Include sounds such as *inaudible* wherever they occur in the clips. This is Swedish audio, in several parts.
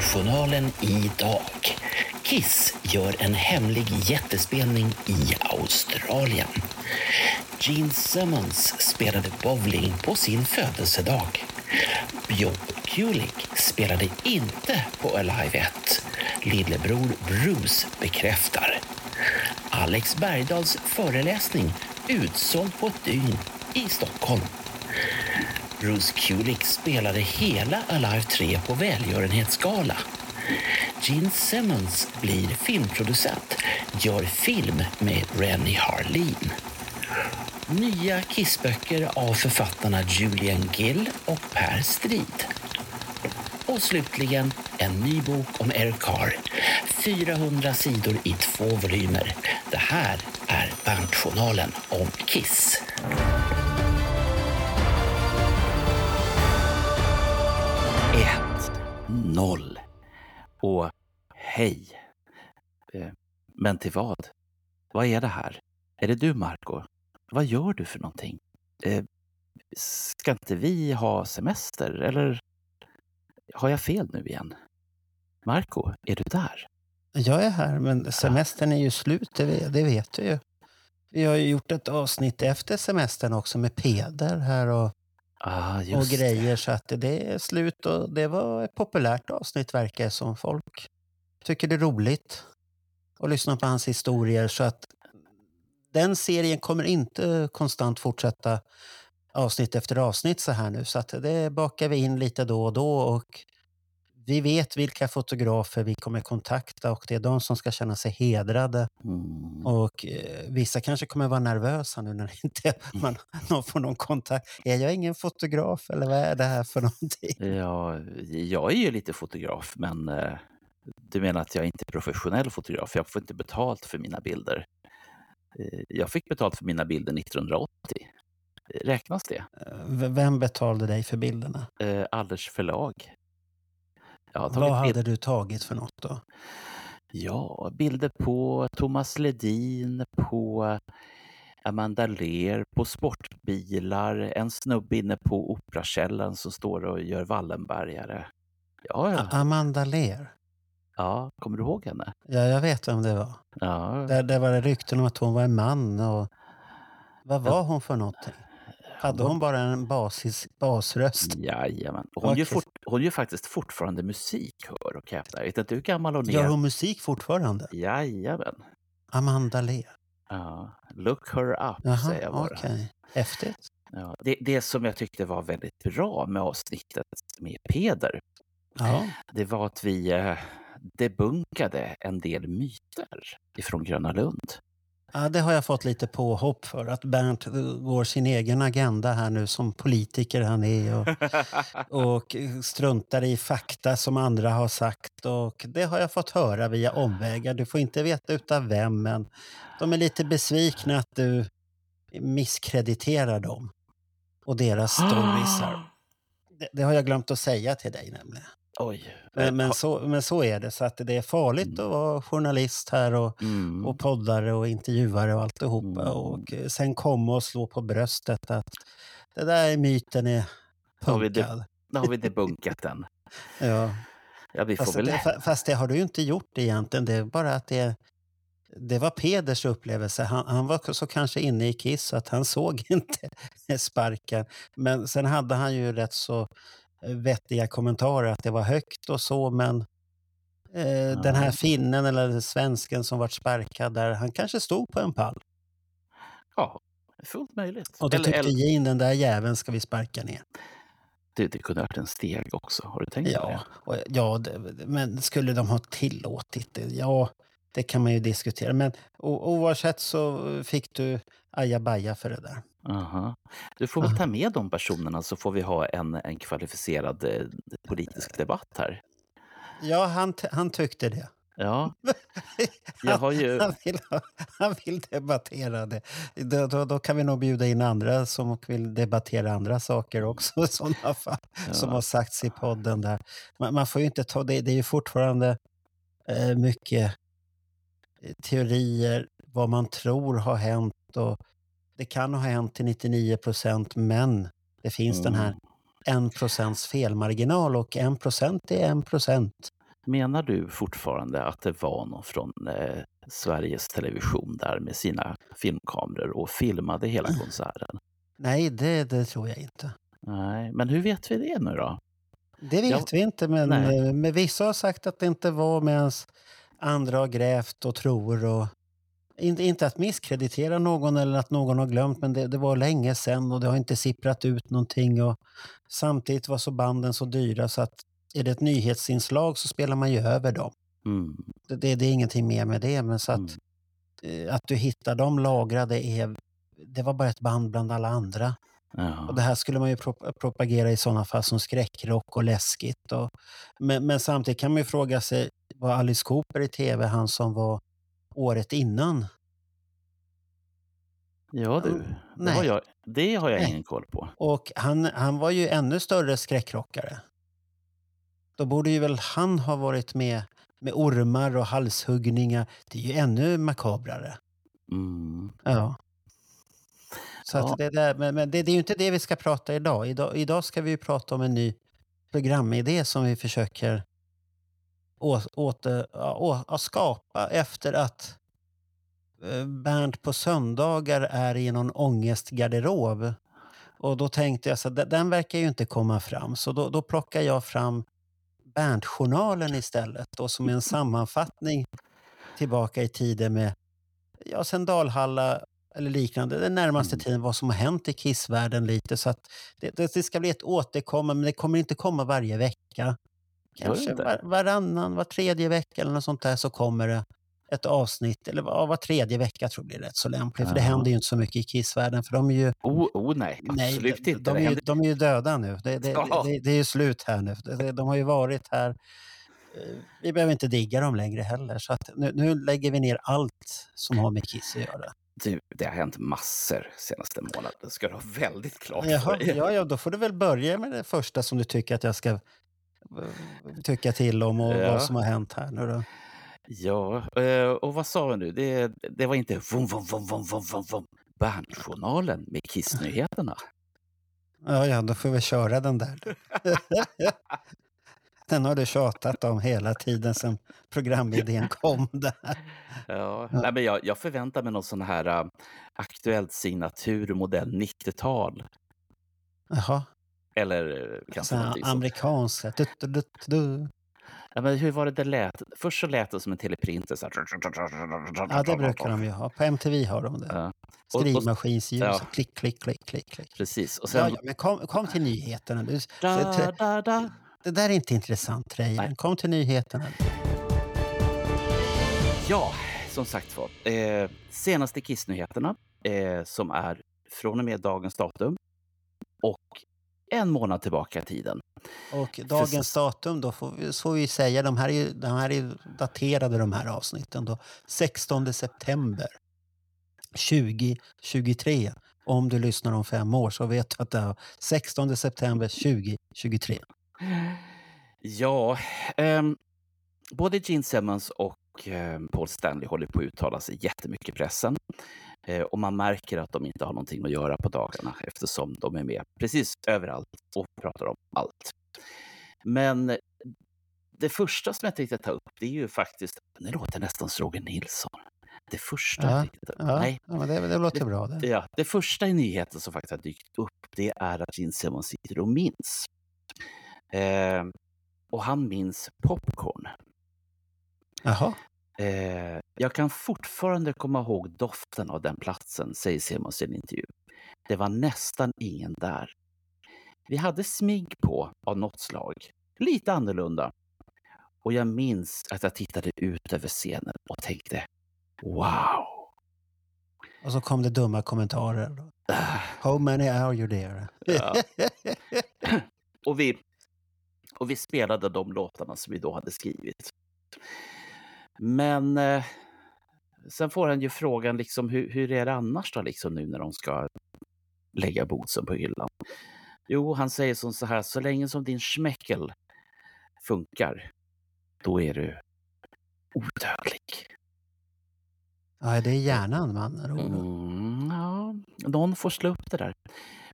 I Bandjournalen idag. Kiss gör en hemlig jättespelning i Australien. Gene Simmons spelade bowling på sin födelsedag. Bob Kulick spelade inte på Alive 1. Lillebror Bruce bekräftar. Alex Bergdahls föreläsning utsåld på ett dygn i Stockholm. Bruce Kulick spelade hela Alive 3 på välgörenhetsgala. Gene Simmons blir filmproducent, gör film med Rennie Harlin. Nya Kissböcker av författarna Julian Gill och Per Strid. Och slutligen en ny bok om Eric Carr. 400 sidor i två volymer. Det här är Bandjournalen om Kiss. Noll och hej. Eh, men till vad? Vad är det här? Är det du, Marco? Vad gör du för någonting? Eh, ska inte vi ha semester, eller har jag fel nu igen? Marco, är du där? Jag är här, men semestern är ju slut, det vet, det vet du ju. Vi har ju gjort ett avsnitt efter semestern också med Peder här och, Ah, och grejer. Så att det är slut och det var ett populärt avsnitt verkar det som. Folk tycker det är roligt att lyssna på hans historier. Så att den serien kommer inte konstant fortsätta avsnitt efter avsnitt så här nu. Så att det bakar vi in lite då och då. Och vi vet vilka fotografer vi kommer kontakta och det är de som ska känna sig hedrade. Mm. Och eh, vissa kanske kommer vara nervösa nu när *laughs* inte man någon får någon kontakt. Är jag ingen fotograf eller vad är det här för någonting? Ja, jag är ju lite fotograf, men eh, du menar att jag inte är professionell fotograf? Jag får inte betalt för mina bilder. Eh, Jag fick betalt för mina bilder 1980. Räknas det? Eh, Vem betalade dig för bilderna? Eh, Allers förlag. Vad hade bild- du tagit för något då? ja, bilder på Thomas Ledin, på Amanda Lear, på sportbilar, en snubbe inne på Operakällaren som står och gör Wallenbergare. Ja, ja. Amanda Lear. ja, kommer du ihåg henne? Ja, jag vet vem det var. Ja, Där, där var det rykten om att hon var en man. Och... Vad var hon för någonting? Hade hon bara en basis, basröst? Jajamän. Hon, gör Okej. fort, hon gör faktiskt fortfarande musik, hör och häpna. Vet inte hur gammal hon är. Gör hon musik fortfarande? Jajamän. Amanda Lear. Ja. Look her up, Jaha, säger jag bara. okej. Häftigt. Ja. Det, det som jag tyckte var väldigt bra med avsnittet med Peder, Ja. det var att vi eh, debunkade en del myter ifrån Gröna Lund. Ja, det har jag fått lite påhopp för. Att Bernt går sin egen agenda här nu som politiker han är och, *laughs* och struntar i fakta som andra har sagt. Och det har jag fått höra via omvägar. Du får inte veta utav vem, men de är lite besvikna att du misskrediterar dem och deras *gasps* storiesar. Det, det har jag glömt att säga till dig nämligen. Oj. Men, men, så, men så är det, så att det är farligt att vara journalist här och Mm. och poddare och intervjuare och alltihopa. Mm. Och eh, sen komma och slå på bröstet att det där myten är punkad. Då har vi debunkat *laughs* den. Ja. Ja, vi får Fast, väl... det, fa- fast det har du ju inte gjort egentligen. Det är bara att det, det var Peders upplevelse. Han, han var så kanske inne i Kiss så att han såg *laughs* inte sparken. Men sen hade han ju rätt så eh, vettiga kommentarer att det var högt och så, men eh, den här Ja. finnen eller svensken som vart sparkad där, han kanske stod på en pall. Ja, fullt möjligt. Och då tyckte eller- Gene, den där jäveln ska vi sparka ner. Det, det kunde ha varit en steg också. Har du tänkt på Ja, det? och, ja det, men skulle de ha tillåtit det? Ja, det kan man ju diskutera. Men o, oavsett så fick du ajabaja för det där. Aha. Du får väl ta med de personerna så får vi ha en, en kvalificerad eh, politisk debatt här. Ja, han, han tyckte det. Ja, *laughs* har ju... Han vill, han vill debattera det. Då, då, då, kan vi nog bjuda in andra som vill debattera andra saker också i sådana fall. Ja. Som har sagts i podden där. Man, man får ju inte ta det. Det är ju fortfarande eh, mycket eh, teorier, vad man tror har hänt. Och det kan ha hänt till 99 procent, men det finns mm. den här mm. en procents felmarginal och en procent är en procent. Menar du fortfarande att det var någon från eh, Sveriges Television där med sina filmkameror och filmade hela konserten? Nej, det, det tror jag inte. Nej, men hur vet vi det nu då? Det vet jag... vi inte, men, eh, men vissa har sagt att det inte var medan andra har grävt och tror. Och, inte, inte att misskreditera någon eller att någon har glömt, men det, det, var länge sedan och det har inte sipprat ut någonting. Och samtidigt var så banden så dyra så att är det ett nyhetsinslag så spelar man ju över dem. Mm. Det, det, det, är ingenting mer med det, men så att, mm. Eh, att du hittar dem lagrade är, det var bara ett band bland alla andra. Ja. Och det här skulle man ju pro propagera i sådana fall som skräckrock och läskigt. Och, men, men, samtidigt kan man ju fråga sig, var Alice Cooper i tv han som var året innan? Ja du, det, har jag, det har jag ingen koll på. Och han, han var ju ännu större skräckrockare. Då borde ju väl han ha varit med med ormar och halshuggningar. Det är ju ännu makabrare. Mm. Ja. Så ja. det, där, men, men det, det, är ju inte det vi ska prata idag. idag. Idag ska vi prata om en ny programidé som vi försöker å, åter, å, å, skapa efter att eh, Bernt på söndagar är i någon ångestgarderob. Och då tänkte jag så den verkar ju inte komma fram. Så då, då plockar jag fram Berntjournalen istället. Då, som är en sammanfattning tillbaka i tiden med ja, sen Dalhalla eller liknande. Den närmaste mm. tiden vad som har hänt i Kissvärlden lite. Så att det, det, ska bli ett återkommande, men det kommer inte komma varje vecka. Kanske var, varannan, var tredje vecka eller något sånt där så kommer det ett avsnitt, eller var, var tredje vecka tror jag blir rätt så lämpligt. För det händer ju inte så mycket i Kissvärlden. För de är ju... Oh, oh nej, absolut nej, inte. De, de, är ju, de är ju döda nu. Det, det, ja. det, det är ju slut här nu. De har ju varit här. Eh, vi behöver inte digga dem längre heller. Så nu, nu lägger vi ner allt som har med Kiss att göra. Du, det har hänt massor senaste månaden. Det ska du ha väldigt klart Jaha, för dig. Ja, ja, då får du väl börja med det första som du tycker att jag ska tycka till om och ja. vad som har hänt här nu då. Ja, eh, och vad sa du nu? Det, det var inte vom, vom, vom, vom, vom, vom, vom. Bernjournalen med Kissnyheterna. Ja, ja, då får vi köra den där. *laughs* den har du tjatat om hela tiden sedan programidén kom. Där. Ja. Nej, men jag, jag förväntar mig någon sån här uh, aktuellt signatur modell 90-tal. Jaha. Eller uh, kanske någonting Amerikanska. Du, du, du, Ja, men hur var det det lät? Först så lät det som en teleprinter. Så här. Ja, det brukar de ju ha. På MTV har de det. Ja. Skrivmaskinsljus. Ja. Klick, klick, klick, klick, klick. Precis. Och sen... ja, men kom, kom till nyheterna. Du, da, da, da. Det där är inte intressant, Reijen. Kom till nyheterna. Ja, som sagt var. Eh, senaste Kissnyheterna eh, som är från och med dagens datum och en månad tillbaka i tiden. Och dagens För... datum, då får vi, får vi säga, de här, är, de här är daterade de här avsnitten då. 16 september 2023. Om du lyssnar om fem år så vet du att det är 16 september 2023. Ja, eh, både Gene Simmons och eh, Paul Stanley håller på att uttala sig jättemycket i pressen. Eh, och man märker att de inte har någonting att göra på dagarna eftersom de är med precis överallt och pratar om allt. Men det första som jag tänkte ta upp, det är ju faktiskt, nu låter nästan Roger Nilsson. Det första ja, ja, Nej. ja det, det låter det, bra. Det. Ja, det första i nyheten som faktiskt har dykt upp, det är att Gene Simmons sitter och minns. Eh, och han minns popcorn. Jaha. Eh, jag kan fortfarande komma ihåg doften av den platsen, säger Simons i en intervju. Det var nästan ingen där. Vi hade smink på av något slag, lite annorlunda. Och jag minns att jag tittade ut över scenen och tänkte wow. Och så kom det dumma kommentarer. Uh, How many are you there? Ja. *laughs* och, vi, och vi spelade de låtarna som vi då hade skrivit. Men eh, sen får han ju frågan liksom hur, hur är det annars då liksom nu när de ska lägga bootsen på hyllan? Jo, han säger som så här, så länge som din schmeckel funkar, då är du odödlig. Ja, det är hjärnan man mm, ja, Någon får slå upp det där.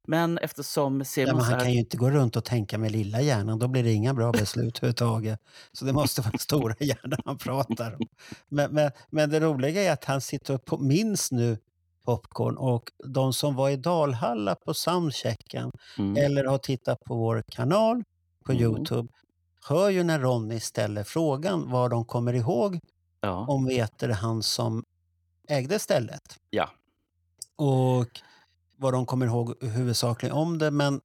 Men eftersom Simon... Ja, han kan ju inte gå runt och tänka med lilla hjärnan, då blir det inga bra beslut *laughs* överhuvudtaget. Så det måste vara stora *laughs* hjärnan han pratar om. Men, men, men det roliga är att han sitter och minns nu popcorn och de som var i Dalhalla på soundchecken mm. eller har tittat på vår kanal på mm. Youtube hör ju när Ronny ställer frågan vad de kommer ihåg ja. om vet han som ägde stället. Ja. Och vad de kommer ihåg huvudsakligen om det, men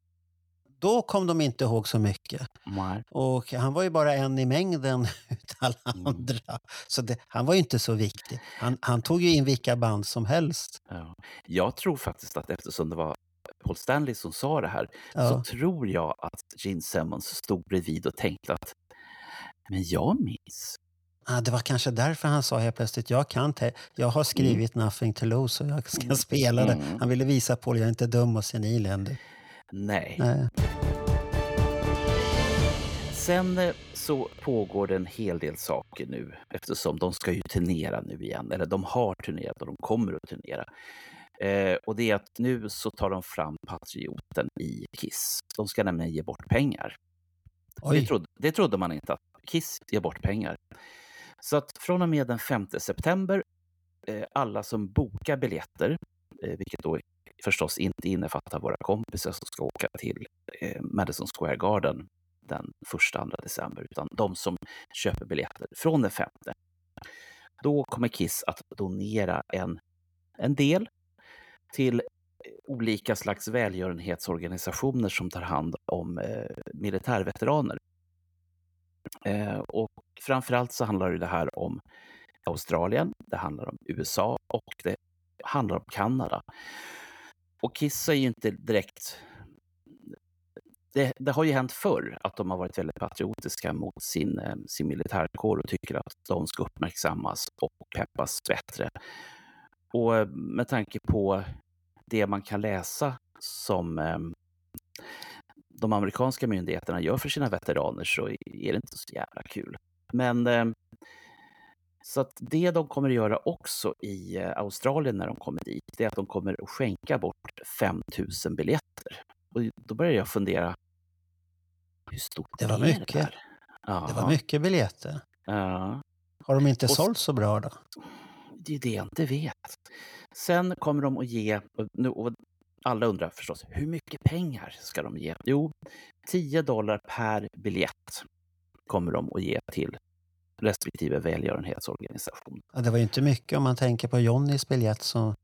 då kom de inte ihåg så mycket. Nej. Och han var ju bara en i mängden *laughs* utav alla mm. andra. Så det, han var ju inte så viktig. Han, han, tog ju in vilka band som helst. Ja. Jag tror faktiskt att eftersom det var Paul Stanley som sa det här, ja. så tror jag att Gene Simmons stod bredvid och tänkte att men jag minns Ah, det var kanske därför han sa helt plötsligt, jag kan jag har skrivit mm. Nothing to lose och jag ska mm. spela det. Mm. Han ville visa på att jag är inte dum och senil ändå. Nej. Nej. Sen eh, så pågår det en hel del saker nu eftersom de ska ju turnera nu igen. Eller de har turnerat och de kommer att turnera. Eh, och det är att nu så tar de fram Patrioten i Kiss. De ska nämligen ge bort pengar. Det trodde, det trodde man inte, att Kiss ger bort pengar. Så att från och med den 5 september, eh, alla som bokar biljetter, eh, vilket då förstås inte innefattar våra kompisar som ska åka till eh, Madison Square Garden den 1-2 december, utan de som köper biljetter från den 5. Då kommer Kiss att donera en, en del till olika slags välgörenhetsorganisationer som tar hand om eh, militärveteraner. Eh, och framförallt så handlar det här om Australien, det handlar om USA och det handlar om Kanada. Och Kiss är ju inte direkt... Det, det, har ju hänt förr att de har varit väldigt patriotiska mot sin, eh, sin militärkår och tycker att de ska uppmärksammas och peppas bättre. Och eh, med tanke på det man kan läsa som eh, de amerikanska myndigheterna gör för sina veteraner så är det inte så jävla kul. Men eh, så att det de kommer att göra också i eh, Australien när de kommer dit, det är att de kommer att skänka bort 5000 biljetter. Och då börjar jag fundera, hur stort det var är mycket. det Ja. Det var mycket biljetter. Ja. Har de inte och, sålt så bra då? Det är det jag inte vet. Sen kommer de att ge, nu, och alla undrar förstås, hur mycket pengar ska de ge? Jo, 10 dollar per biljett kommer de att ge till respektive välgörenhetsorganisation. Ja, det var ju inte mycket om man tänker på Johnnys biljett som,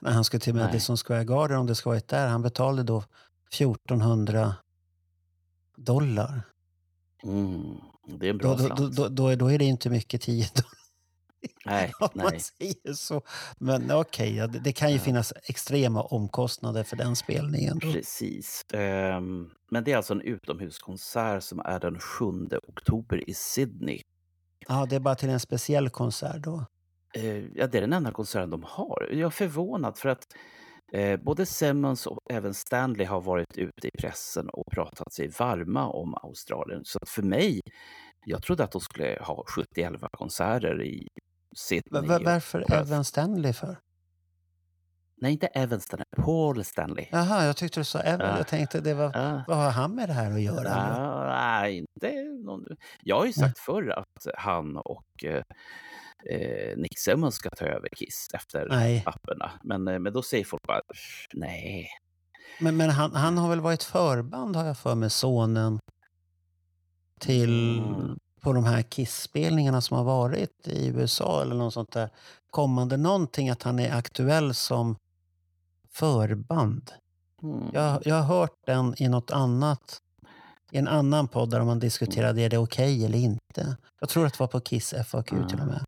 när han skulle till Madison Square Garden, om det ska varit där. Han betalade då 1400 dollar. Mm, det är en bra då, då, då, då, då är det inte mycket 10 dollar. Nej, *laughs* Om nej. man säger så. Men okej, okay, det, det, kan ju finnas extrema omkostnader för den spelningen. Precis. Um, men det är alltså en utomhuskonsert som är den 7 oktober i Sydney. Ja, det är bara till en speciell konsert då? Uh, ja, det är den enda konserten de har. Jag är förvånad för att uh, både Simmons och även Stanley har varit ute i pressen och pratat sig varma om Australien. Så för mig, jag trodde att de skulle ha 70-11 konserter i Sydney. Var, varför Evan Stanley för? Nej, inte Evan Stanley. Paul Stanley. Jaha, jag tyckte du sa Evan. Ja. Jag tänkte, det var, ja. vad har han med det här att göra? Ja, nej, inte någon... Jag har ju sagt förr att han och eh, eh, Nick Simmons ska ta över Kiss efter nej. apparna. Men, eh, men då säger folk bara nej. Men, men han, han har väl varit förband, har jag för mig, sonen till mm på de här Kiss-spelningarna som har varit i USA eller något sånt där. Kommande någonting att han är aktuell som förband. Mm. Jag, jag har hört den i något annat, i en annan podd där man diskuterade är det okej okay eller inte. Jag tror att det var på Kiss FAQ mm. till och med.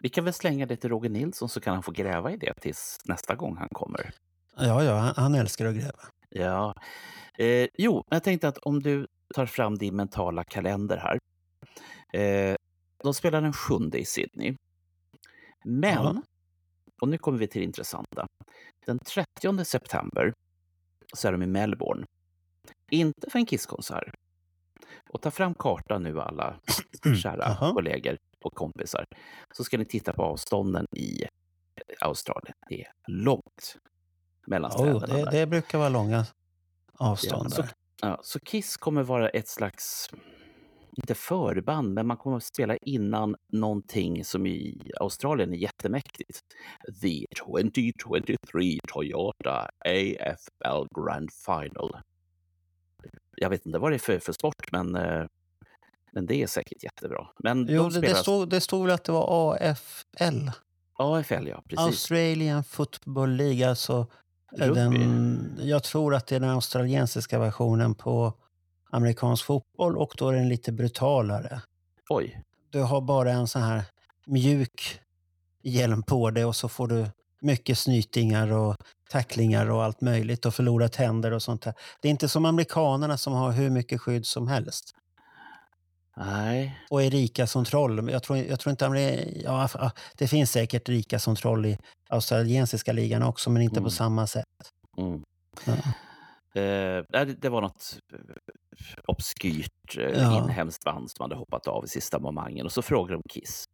Vi kan väl slänga det till Roger Nilsson så kan han få gräva i det tills nästa gång han kommer. Ja, ja, han, han älskar att gräva. Ja. Eh, jo, jag tänkte att om du tar fram din mentala kalender här. Eh, de spelar den sjunde i Sydney. Men, Ja. och nu kommer vi till det intressanta. Den 30 september så är de i Melbourne. Inte för en Kisskonsert. Och ta fram kartan nu alla *clears throat* kära Jaha. kollegor och kompisar. Så ska ni titta på avstånden i Australien. Det är långt mellan Oh, det, det brukar vara långa avstånd så, där. Ja, så Kiss kommer vara ett slags, inte förband, men man kommer att spela innan någonting som i Australien är jättemäktigt. The 2023 Toyota AFL Grand Final. Jag vet inte vad det är för, för sport, men, eh, men det är säkert jättebra. Men Jo, de det, det, spelar stod, det stod väl att det var AFL, AFL, ja, precis. Australian Football League. Alltså. Den, jag tror att det är den australiensiska versionen på amerikansk fotboll och då är den lite brutalare. Oj, Du har bara en sån här mjuk hjälm på dig och så får du mycket snytingar och tacklingar och allt möjligt och förlorat händer och sånt där. Det är inte som amerikanerna som har hur mycket skydd som helst nej. och är rika som troll. Jag tror, jag tror inte Ameri- ja, ja, Det finns säkert rika som troll i australiensiska ligan också, men inte Mm. på samma sätt. Mm. Ja. Eh, det- det var något eh, obskyrt eh, Ja. inhemskt band som hade hoppat av i sista momangen och så frågade de Kiss.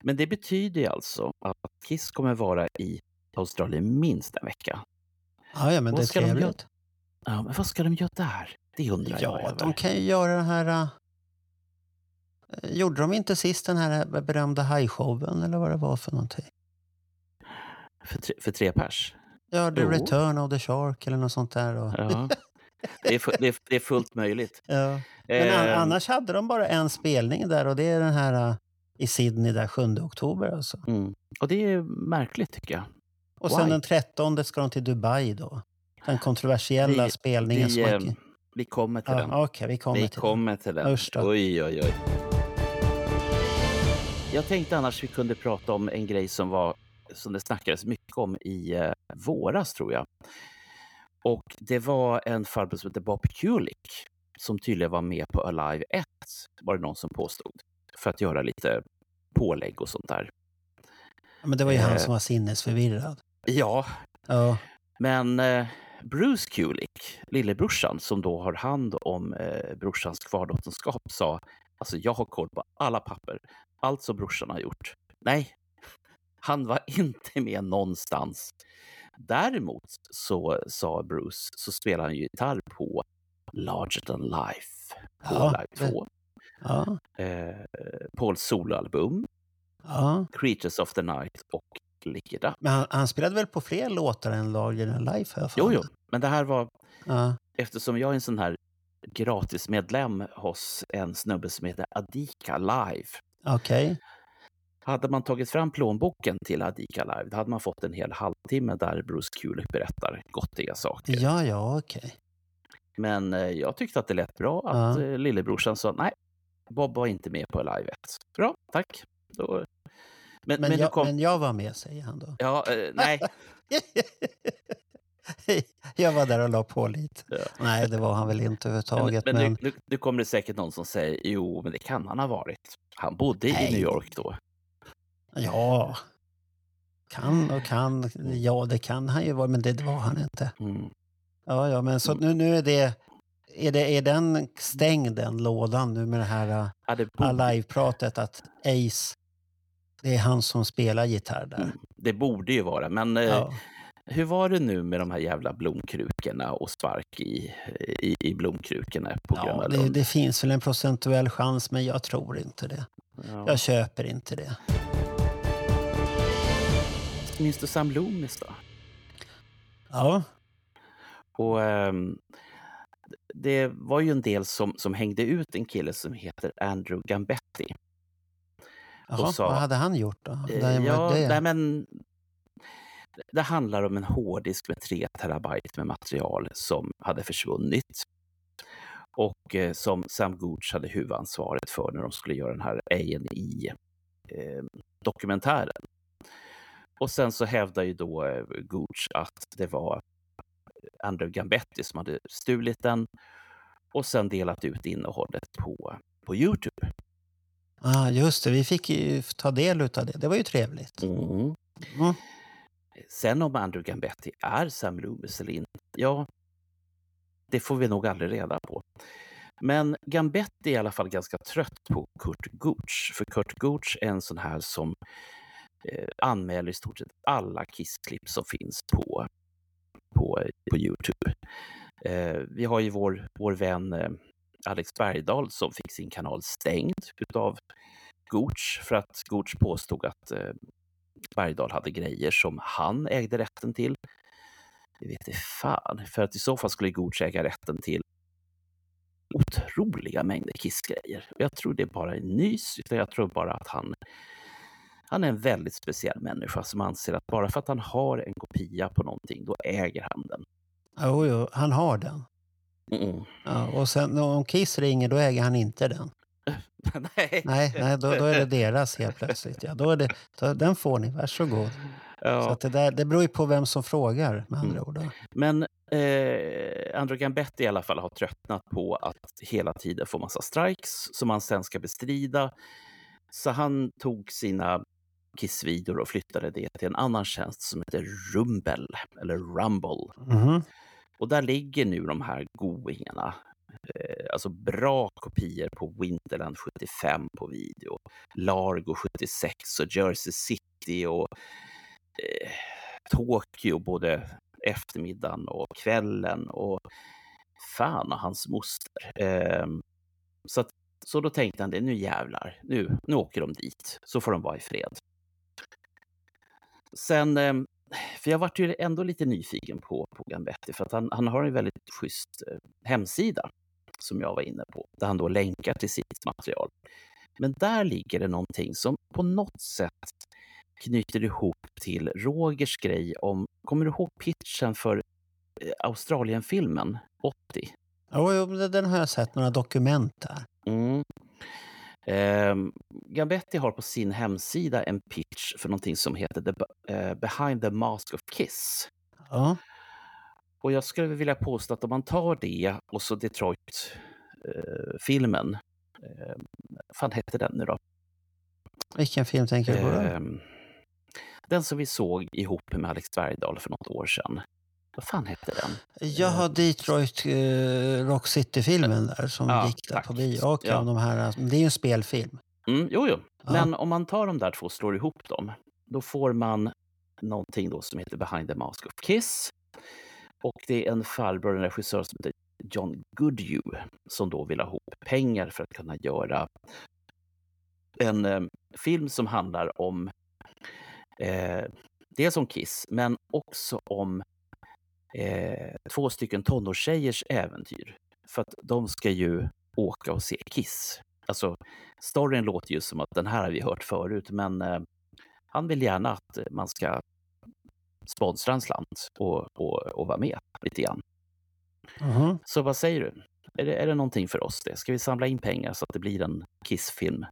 Men det betyder alltså att Kiss kommer vara i Australien minst en vecka. Ja, ja, men Vad det är ska de göra? trevligt. Ja, men vad ska de göra där? Det undrar jag Ja, över. de kan ju göra den här... äh, Gjorde de inte sist den här berömda hajshowen eller vad det var för någonting? För, tre, för tre pers? Ja, The Jo. Return of the Shark eller något sånt där. Och, Ja. Det är, det, är, fullt möjligt. *laughs* ja. Men Eh, annars hade de bara en spelning där och det är den här äh, i Sydney där 7 oktober alltså. mm. Och det är märkligt tycker jag. Och sen Why? den 13 ska de till Dubai då. Den kontroversiella Vi- spelningen Vi, man... eh, vi kommer till den. Ja, Okej, vi kommer Vi till kommer till den. Usch då. Oj, oj, oj. Jag tänkte annars vi kunde prata om en grej som var som det snackades mycket om i eh, våras tror jag. Och det var en farbror som hette Bob Kulick som tydligen var med på Alive 1, var det någon som påstod, för att göra lite pålägg och sånt där. Men det var ju han eh, som var sinnesförvirrad. Ja, Ja, men eh, Bruce Kulick, lillebrorsan som då har hand om eh, brorsans kvarlåtenskap, sa alltså jag har koll på alla papper, allt som brorsan har gjort. Nej, *laughs* han var inte med någonstans. Däremot så sa Bruce, så spelar han ju gitarr på Larger than life på Ja, Live 2. ja, Eh, Pauls soloalbum, ja. Creatures of the Night och Lick It Up. Men han, han spelade väl på fler låtar än Larger than Life? för Jo, jo, men det här var Ja, eftersom jag är en sån här gratismedlem hos en snubbe som heter Adika Live. Okej. Hade man tagit fram plånboken till Adika Live, då hade man fått en hel halvtimme där Bruce Kulick berättar gottiga saker. Ja, ja, okej. Men eh, jag tyckte att det lät bra att Ja. eh, lillebrorsan sa nej, Bob var inte med på Live 1. Bra, tack. Då... Men, Men, men, jag, kom... men jag var med, säger han då. Ja, eh, nej. *laughs* *laughs* jag var där och la på lite. Ja. Nej, det var han väl inte Men, överhuvudtaget. men Men, nu, nu, nu kommer det säkert någon som säger jo, men det kan han ha varit. Han bodde i Nej. New York då. ja, kan och kan. Ja, det kan han ju vara, men det var han inte. Mm. Ja, ja, men så nu, nu är det... Är, det, är den stängd, den lådan, nu med det här uh, Ja, det borde- live-pratet att Ace, det är han som spelar gitarr där? Mm, Det borde ju vara, men eh, Ja. Hur var det nu med de här jävla blomkrukorna och spark i, i, i blomkrukorna på Ja, Gröna det, Lund? det finns väl en procentuell chans, men jag tror inte det. Ja. Jag köper inte det. Minns du Sam Loomis då? Ja, Och, ehm, det var ju en del som, som hängde ut en kille som heter Andrew Gambetti. Jaha, sa- vad hade han gjort då? Eh, var ja, nej, men det handlar om en hårddisk med 3 terabyte med material som hade försvunnit. Och eh, som Sam Gooch hade huvudansvaret för när de skulle göra den här A&E eh, dokumentären. Och sen så hävdar ju då eh, Gooch att det var Andrew Gambetti som hade stulit den och sen delat ut innehållet på, på Youtube. Ah, just det, vi fick ju ta del av det. Det var ju trevligt. Mm. Mm. Sen om Andrew Gambetti är Sam Loomis eller inte, ja, det får vi nog aldrig reda på. Men Gambetti är i alla fall ganska trött på Kurt Gooch, för Kurt Gooch är en sån här som eh, anmäler i stort sett alla kissklipp som finns på, på, på Youtube. Eh, vi har ju vår, vår vän eh, Alex Bergdahl som fick sin kanal stängd utav Gooch för att Gooch påstod att eh, Bergdahl hade grejer som han ägde rätten till. Det vet inte fan, för att i så fall skulle Gooch äga rätten till otroliga mängder Kiss-grejer. Jag tror det bara är nys, utan jag tror bara att han, han är en väldigt speciell människa som anser att bara för att han har en kopia på någonting, då äger han den. Jo, jo, han har den. Mm. Ja, och sen om Kiss ringer, då äger han inte den. Nej. Nej, nej då, då är det deras helt *laughs* plötsligt. Ja, då är det, då, den får ni, varsågod. Så Ja. att det, där, det beror ju på vem som frågar, med andra ord. då. Men eh, Andrew Gambetti i alla fall har tröttnat på att hela tiden få massa strikes som han sen ska bestrida. Så han tog sina Kiss-videor och flyttade det till en annan tjänst som heter Rumble, eller Rumble. Mhm. Och där ligger nu de här goingarna. Eh, alltså bra kopior på Winterland 75 på video, Largo 76 och Jersey City och eh, Tokyo både eftermiddagen och kvällen och fan och hans moster. Eh, så, att, så då tänkte han det, nu jävlar, nu, nu åker de dit, så får de vara i fred. Sen, eh, för jag vart ju ändå lite nyfiken på, på Gambetti, för att han, han har en väldigt schysst eh, hemsida som jag var inne på, där han då länkar till sitt material. Men där ligger det någonting som på något sätt knyter ihop till Rogers grej om, kommer du ihåg pitchen för eh, Australien-filmen 80? Jo, den har jag sett några dokument där. Mm. Ehm, Gambetti har på sin hemsida en pitch för någonting som heter the, eh, Behind the Mask of Kiss. Ja. Och jag skulle vilja påstå att om man tar det och så Detroit-filmen, eh, vad fan hette den nu då? Vilken film tänker du på? då? Ehm, den som vi såg ihop med Alex Bergdahl för något år sedan. Vad fan hette den? Jag har Detroit uh, Rock City-filmen där som Ja, gick där tack. på bio. Och Ja. ja. de här, det är ju en spelfilm. Mm, jo, jo. Ja. Men om man tar de där två och slår ihop dem, då får man någonting då som heter Behind the Mask of Kiss. Och det är en farbror, en regissör som heter John Goodhue, som då vill ha ihop pengar för att kunna göra en eh, film som handlar om eh, dels om Kiss, men också om eh, två stycken tonårstjejers äventyr. För att de ska ju åka och se Kiss. Alltså, storyn låter ju som att den här har vi hört förut, men eh, han vill gärna att man ska sponsra en slant och, och, och vara med lite grann. Mhm. Så vad säger du? Är det, är det någonting för oss det? Ska vi samla in pengar så att det blir en Kiss-film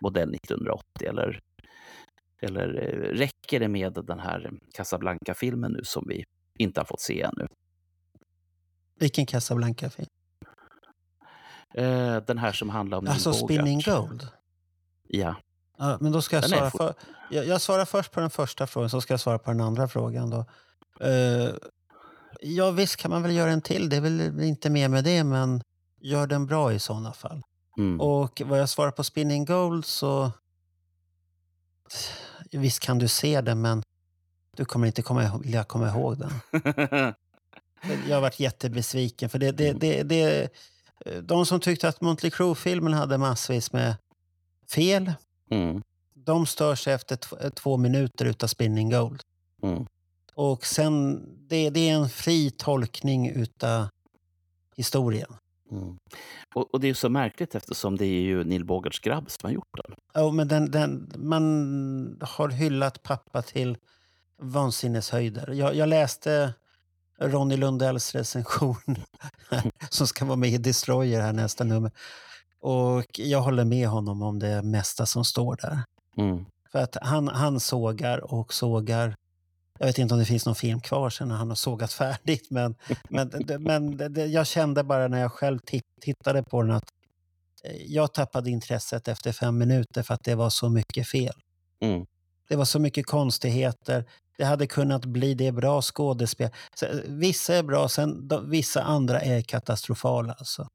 modell 1980 eller, eller eh, räcker det med den här Casablanca-filmen nu som vi inte har fått se ännu? Vilken Casablanca-film? Eh, den här som handlar om Alltså. Spinning Gold? Ja. Ja, men då ska jag Den svara för, jag, jag svarar först på den första frågan, så ska jag svara på den andra frågan. Då. Eh, ja, visst kan man väl göra en till. Det är väl inte mer med det, men gör den bra i sådana fall. Mm. Och vad jag svarar på Spinning Gold så... Visst kan du se den, men du kommer inte komma, vilja komma ihåg den. *laughs* Jag har varit jättebesviken. För det, det, det, det, de som tyckte att Motley Crue-filmen hade massvis med fel, mm. de stör sig efter tv- två minuter utav Spinning Gold. Mm. Och sen, det, det är en fri tolkning utav historien. Mm. Och, och det är så märkligt eftersom det är ju Neil Bogarts grabb som har gjort den. Ja, men den, den, man har hyllat pappa till vansinneshöjder. Jag, jag läste Ronny Lundells recension *laughs* som ska vara med i Destroyer här nästa nummer. Och jag håller med honom om det mesta som står där. Mm. För att han, han sågar och sågar. Jag vet inte om det finns någon film kvar sen när han har sågat *laughs* färdigt. Men, men, men det- jag kände bara när jag själv titt, tittade på den att eh, jag tappade intresset efter fem minuter för att det var så mycket fel. Mm. Det var så mycket konstigheter. Det hade kunnat bli det bra skådespel. Eh, vissa är bra, sen, vissa andra är katastrofala. Alltså.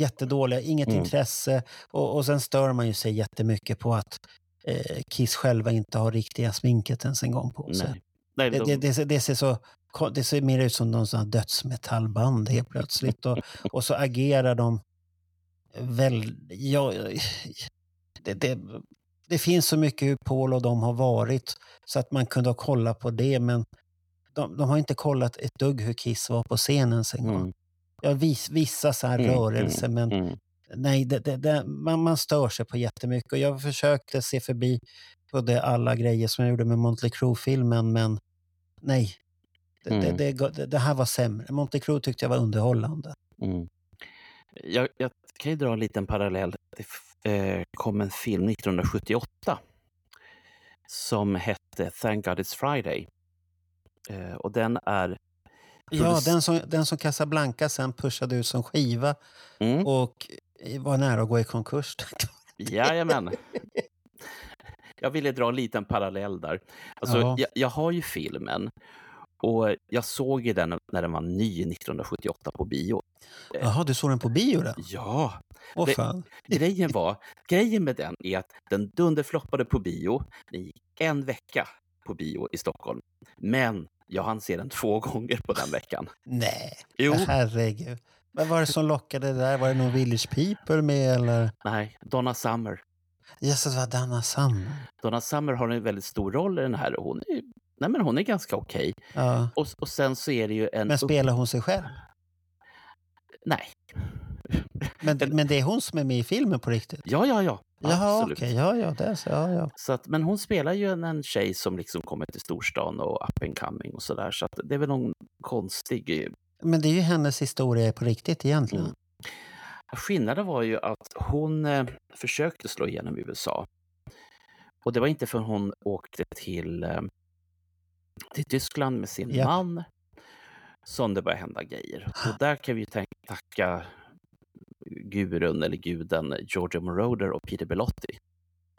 Jättedåliga, inget Mm. intresse. Och, och sen stör man ju sig jättemycket på att eh, Kiss själva inte har riktiga sminket ens en gång på sig. Nej. Nej, Det, de, det, det, ser- det ser så det ser mer ut som någon sån dödsmetallband helt plötsligt. Och, *laughs* och så agerar de väl... Ja, det, det, det finns så mycket hur Paul och de har varit så att man kunde ha kollat på det men de, de har inte kollat ett dugg hur Kiss var på scenen ens en gång. mm, Ja, vis, vissa så här Mm, rörelser men mm. nej, det, det, det, man, man stör sig på jättemycket. Och jag försökte se förbi på det, alla grejer som jag gjorde med Motley Crue-filmen, men nej. Det, Mm. det, här var sämre. Motley Crue tyckte jag var underhållande. Mm. Jag, jag kan ju dra en liten parallell. Det eh, kom en film 1978 som hette Thank God It's Friday. Eh, och den är... Ja, den som, den som Casablanca sen pushade ut som skiva Mm, och var nära att gå i konkurs. jajamän. *laughs* Jag ville dra en liten parallell där. Alltså, Ja. jag, jag har ju filmen och jag såg ju den när den var ny 1978 på bio. Jaha, du såg den på bio då? Ja, Åh Det- fan. grejen var, *laughs* grejen med den är att den dunderfloppade på bio. Den gick en vecka på bio i Stockholm. Men jag hann se den två gånger på den veckan. Nej, Jo, herregud. Vad var det som lockade där? Var det någon Village People med eller? nej, Donna Summer. Jösses, vad Dana Summer. Donna Summer har en väldigt stor roll i den här och hon är, nej men hon är ganska okej. Ja. Och, och sen så är det ju en... Men spelar hon sig själv? Nej. Men, *laughs* En- men det är hon som är med i filmen på riktigt? Ja, ja, ja. Jaha, okej. Ja, ja, det så. Ja, ja. Så att, men hon spelar ju en, en tjej som liksom kommer till storstan och up and coming och sådär. Så att det är väl någon konstig... eh, Men det är ju hennes historia på riktigt egentligen. Mm. Skillnaden var ju att hon eh, försökte slå igenom i USA. Och det var inte förrän hon åkte till, eh, till Tyskland med sin Ja. man som det började hända grejer. Och där kan vi ju tacka gurun eller guden Giorgio Moroder och Peter Bellotti.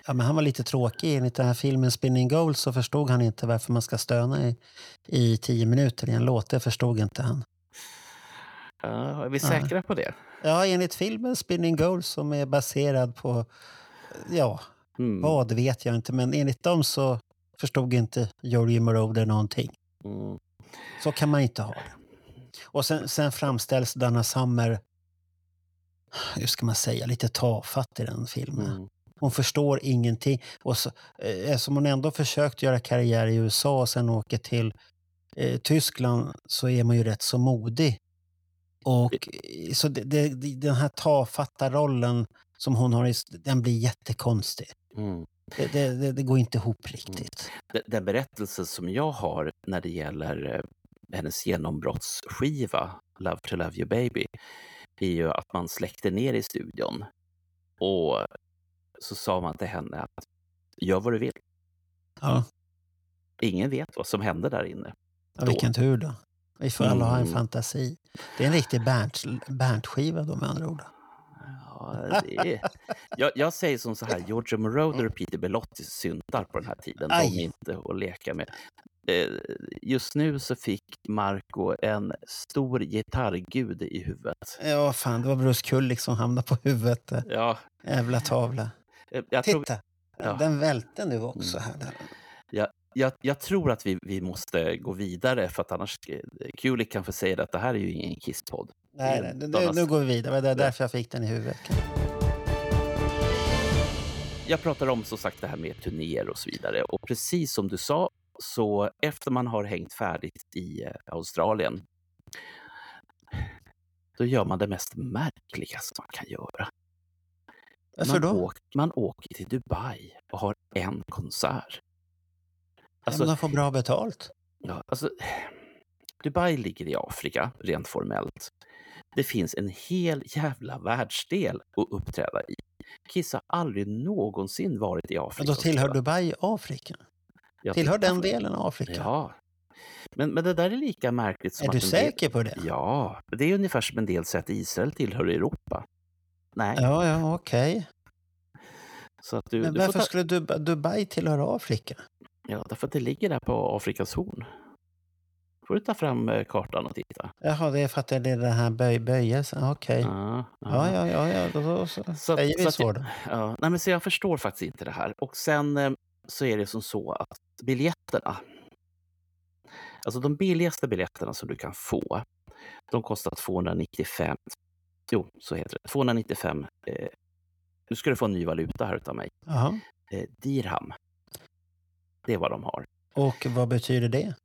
Ja, men han var lite tråkig. Enligt den här filmen Spinning Gold så förstod han inte varför man ska stöna i, i tio minuter i en låt. Det förstod inte han. Ja, är vi säkra på det? Ja, enligt filmen Spinning Gold som är baserad på, ja, Mm. vad vet jag inte, men enligt dem så förstod inte Giorgio Moroder någonting. Mm. Så kan man inte ha det. Och sen, sen framställs Dana Summer, hur ska man säga, lite tafatt i den filmen. Mm. Hon förstår ingenting. Och så, eh, eftersom hon ändå försökt göra karriär i USA och sen åker till eh, Tyskland så är man ju rätt så modig. Och eh, så det, det, den här tafatta rollen som hon har, den blir jättekonstig. Mm. Det, det, det, går inte ihop riktigt. Den, den berättelse som jag har när det gäller eh, hennes genombrottsskiva Love to Love You Baby är ju att man släckte ner i studion och så sa man till henne att gör vad du vill. Ja, Ingen vet vad som hände där inne. ja vilken tur då. Vi får alla ha en Mm. fantasi. Det är en riktig Bernt- Bernt-skiva då med andra ord. Det jag, jag säger som så här, Giorgio Moroder och Peter Bellotti syntar på den här tiden. De Aj. är inte att leka med. Eh, Just nu så fick Marco en stor gitarrgud i huvudet. Ja, fan, det var Bruce Kulick som hamnade på huvudet. där. Ja, Jävla tavla. eh, jag tror, Titta! Ja. Den välte nu också här. Där. jag, jag tror att vi, vi måste gå vidare för att annars eh, Kulik kan få säga att det här är ju ingen kisspodd. Nej, nej, nu, nu, nu går vi vidare. Det är därför jag fick den i huvudet. Jag pratar om som sagt det här med turnéer och så vidare. Och precis som du sa, så efter man har hängt färdigt i eh, Australien, då gör man det mest märkligaste man kan göra. Man? Åker, man åker till Dubai och har en konsert. Alltså, men de får bra betalt. ja, alltså, Dubai ligger i Afrika, rent formellt. Det finns en hel jävla världsdel att uppträda i. Kiss har aldrig någonsin varit i Afrika. Men då tillhör. Dubai Afrika. Jag Tillhör den delen av Afrika? Ja. Men, men det där är lika märkligt som Är att du en del- säker på det? Ja, det är ungefär som en del säger att Israel tillhör Europa. Nej, Ja, ja, okej. du, Men varför ta, skulle Dub- Dubai tillhöra Afrika? Ja, därför att det ligger där på Afrikas horn. får du ta fram eh, kartan och titta. Jaha, det är för att det är den här böj, böjelsen. Okej. Ja, Ja, ja, ja, ja. Då, då, så Så, säger vi så så jag-. Ja, nej, men så jag förstår faktiskt inte det här. Och sen eh, så är det som så att biljetterna, alltså de billigaste biljetterna som du kan få, de kostar 295, jo så heter det, 295, eh, nu ska du få en ny valuta här utav mig, eh, dirham. Det är vad de har. Och vad betyder det?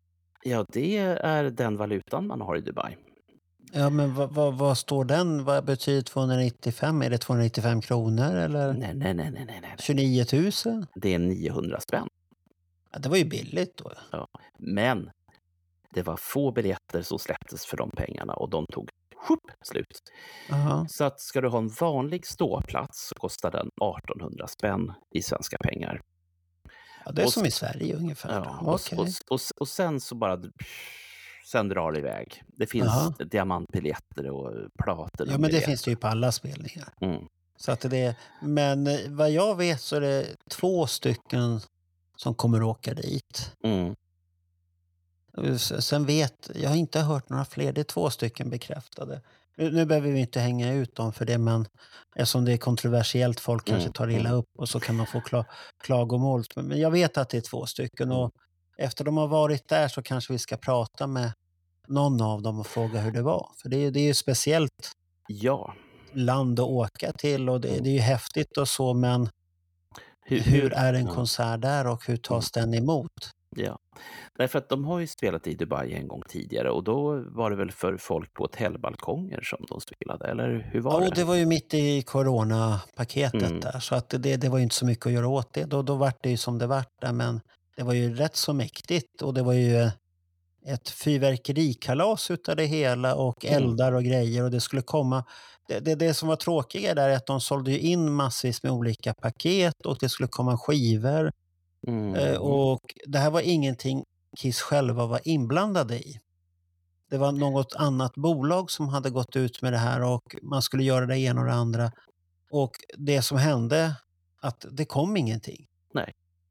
Ja, det är den valutan man har i Dubai. Ja, men vad, vad, vad står den? Vad betyder 295? Är det 295 kronor eller Nej, nej, nej, nej, nej, nej. 29 000? Det är 900 spänn. Ja, det var ju billigt då. Men det var få biljetter som släpptes för de pengarna och de tog sjup, slut. Jaha. Så att ska du ha en vanlig ståplats så kostar den 1800 spänn i svenska pengar. Ja, det är Och som i Sverige ungefär. Ja, och, Okej. och, och, sen så bara sen drar det iväg. Det finns Jaha. diamantbiljetter och plater. Ja, men det finns det ju på alla spelningar. Mm. Så att det är, men eh, vad jag vet så är det två stycken som kommer åka dit. Mm. Sen vet, jag har inte hört några fler, det är två stycken bekräftade. Nu, nu behöver vi inte hänga ut dem för det, men eftersom det är kontroversiellt, folk kanske Mm, tar illa mm. upp och så kan de få kla, klagomål. Men men jag vet att det är två stycken och efter de har varit där så kanske vi ska prata med någon av dem och fråga hur det var. För det är, det är ju speciellt Ja. land att åka till och det, det är ju häftigt och så, men Hur, hur är en konsert där och hur tas den emot? Därför att de har ju spelat i Dubai en gång tidigare och då var det väl för folk på hotellbalkonger som de spelade, eller hur var Ja, det? det var ju mitt i coronapaketet Mm. där, så att det, det var ju inte så mycket att göra åt det. Då, då vart det ju som det vart där, men det var ju rätt så mäktigt och det var ju ett fyrverkerikalas utav det hela och Mm. eldar och grejer och det skulle komma. Det, det, det som var tråkiga där är att de sålde ju in massvis med olika paket och det skulle komma skivor Mm. Eh, Och det här var ingenting Kiss själva var inblandade i. Det var något annat bolag som hade gått ut med det här och man skulle göra det ena och det andra. Och det som hände, att det kom ingenting.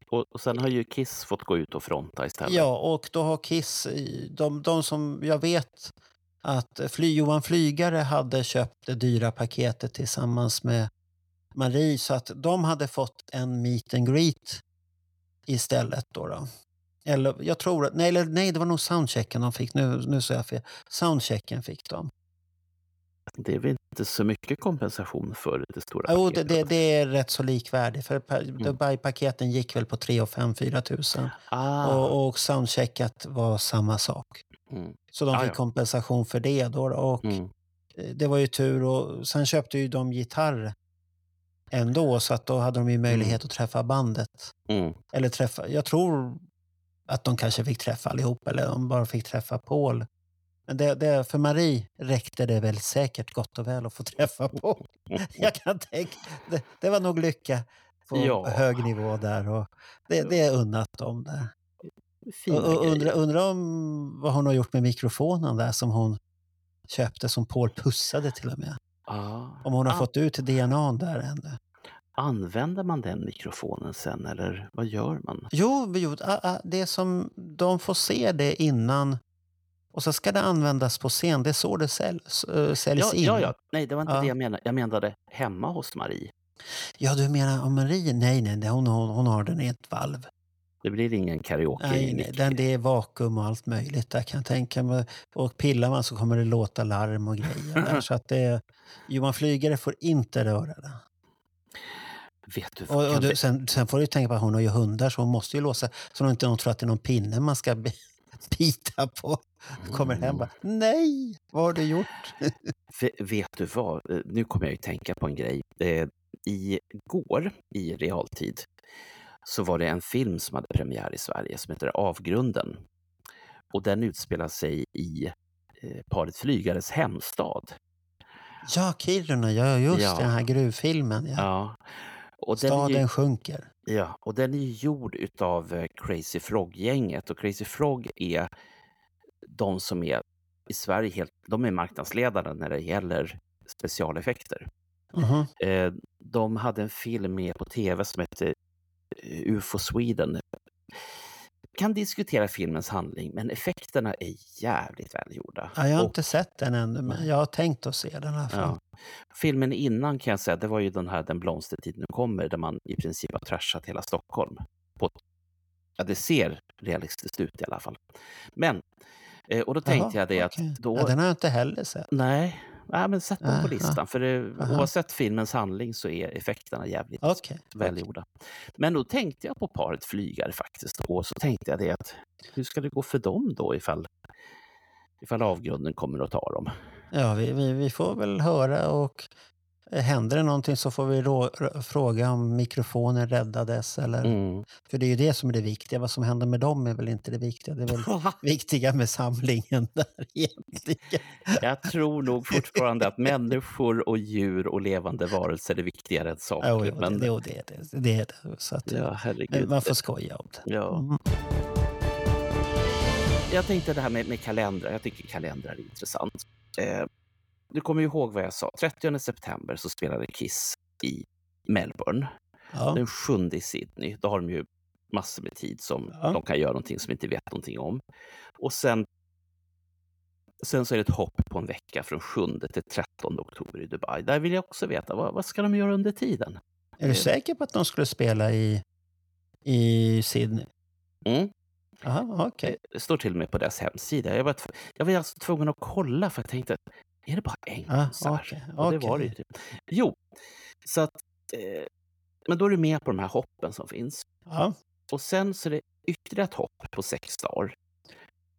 och, och sen har ju Kiss fått gå ut och fronta istället. Ja, och då har Kiss, i- de, de som jag vet att Fly, Johan Flygare hade köpt det dyra paketet tillsammans med Marie, så att de hade fått en meet and greet istället. Då då. Eller jag tror att, nej, eller, nej, det var nog soundchecken de fick. Nu, nu sa jag fel. Soundchecken fick de. Det är väl inte så mycket kompensation för det stora Jo, det, paketet? det, det är rätt så likvärdigt. För pa- Dubai-paketen gick väl på 3 och 5 4 tusen. Ah, Och, och soundchecket var samma sak. mm, Så de Ah, fick ja. kompensation för det. Då, då. och mm, eh, Det var ju tur. Och sen köpte ju de gitarr ändå, så att då hade de ju möjlighet att träffa bandet. mm. Eller träffa, jag tror att de kanske fick träffa allihop, eller de bara fick träffa Paul. Men det, det, för Marie räckte det väl säkert gott och väl att få *laughs* träffa Paul. *laughs* Jag kan tänka, det, det var nog lycka på Ja. hög nivå där. Och det, det är unnat dem där. Fina Och, och grejer. undra, undra om vad hon har gjort med mikrofonen där som hon köpte, som Paul pussade till och med. Ah, Om hon har ah, fått ut DNA där ännu. Använder man den mikrofonen sen eller vad gör man? Jo, ah, det som de får se det innan och så ska det användas på scen. Det är så det säljs, äh, säljs Ja, in. ja, ja. Nej, det var inte Ja. det jag menade. Jag menade hemma hos Marie. Ja, du menar om Marie? Nej, nej, nej hon, hon, hon har den i ett valv. Det blir ingen karaoke Nej, nej, den, det är vakuum och allt möjligt där kan jag tänka mig. Och pillar man så kommer det låta larm och grejer. Där, *laughs* så att det är, Johan Flygare får inte röra det. Vet du? Och, och du, sen, sen får du tänka på att hon har ju hundar så hon måste ju låsa så att inte någon tror att det är någon pinne man ska bi- *laughs* bita på. Kommer hem bara, nej, vad har du gjort? *laughs* Vet du vad? Eh, Nu kommer jag ju tänka på en grej. Eh, Igår i realtid så var det en film som hade premiär i Sverige som heter Avgrunden. Och den utspelar sig i eh, paret Flygares hemstad. Ja, Kiruna, ja just Ja. den här gruvfilmen. Ja. Ja. Och Staden ju, sjunker. ja, och den är ju gjord utav eh, Crazy Frog-gänget och Crazy Frog är de som är i Sverige helt, de är marknadsledare när det gäller specialeffekter. Mhm. Eh, de hade en film med på tv som hette eh, UFO Sweden. Kan diskutera filmens handling, men effekterna är jävligt välgjorda. Ja, jag har Och- inte sett den ännu, men jag har tänkt att se den fall. Ja. Filmen innan kan jag säga, det var ju den här Den blomstertid nu kommer, där man i princip har trashat hela Stockholm. På, ja, det ser realistiskt ut i alla fall. Men, eh, och då tänkte Jaha, jag det att okej. då... Ja, den har jag inte heller sett. Nej, nej, men sätt den på listan. För det, oavsett filmens handling så är effekterna jävligt Okej. välgjorda. Men då tänkte jag på paret flygare faktiskt. Och så tänkte jag det att hur ska det gå för dem då ifall, ifall avgrunden kommer att ta dem? Ja, vi, vi, vi får väl höra och händer det någonting så får vi rå, rå, fråga om mikrofonen räddades. Eller, Mm. För det är ju det som är det viktiga. Vad som händer med dem är väl inte det viktiga. Det är väl *laughs* viktiga med samlingen där *laughs* egentligen. Jag tror nog fortfarande att människor och djur och levande varelser är viktigare än saker. Jo, jo, men, det, jo, det, är det, det är det. Så att, ja, herregud. man får skoja om det. Ja. Mm. Jag tänkte det här med, med kalendrar. Jag tycker kalendrar är intressant. Eh, du kommer ju ihåg vad jag sa. 30 september så spelade Kiss i Melbourne. Ja. Den 7 i Sydney. Då har de ju massor med tid som Ja. de kan göra någonting som vi inte vet någonting om. Och sen, sen så är det ett hopp på en vecka från 7 till 13 oktober i Dubai. Där vill jag också veta, vad, vad ska de göra under tiden? Är du säker på att de skulle spela i, i Sydney? Mm. Jaha, okej. Det står till och med på deras hemsida. Jag var, jag var alltså tvungen att kolla för jag tänkte, är det bara en Ah, okej, Och det okej. var det ju. Typ. Jo, så att, eh, men då är du med på de här hoppen som finns. Ja. Och sen så är det ytterligare ett hopp på sex dagar.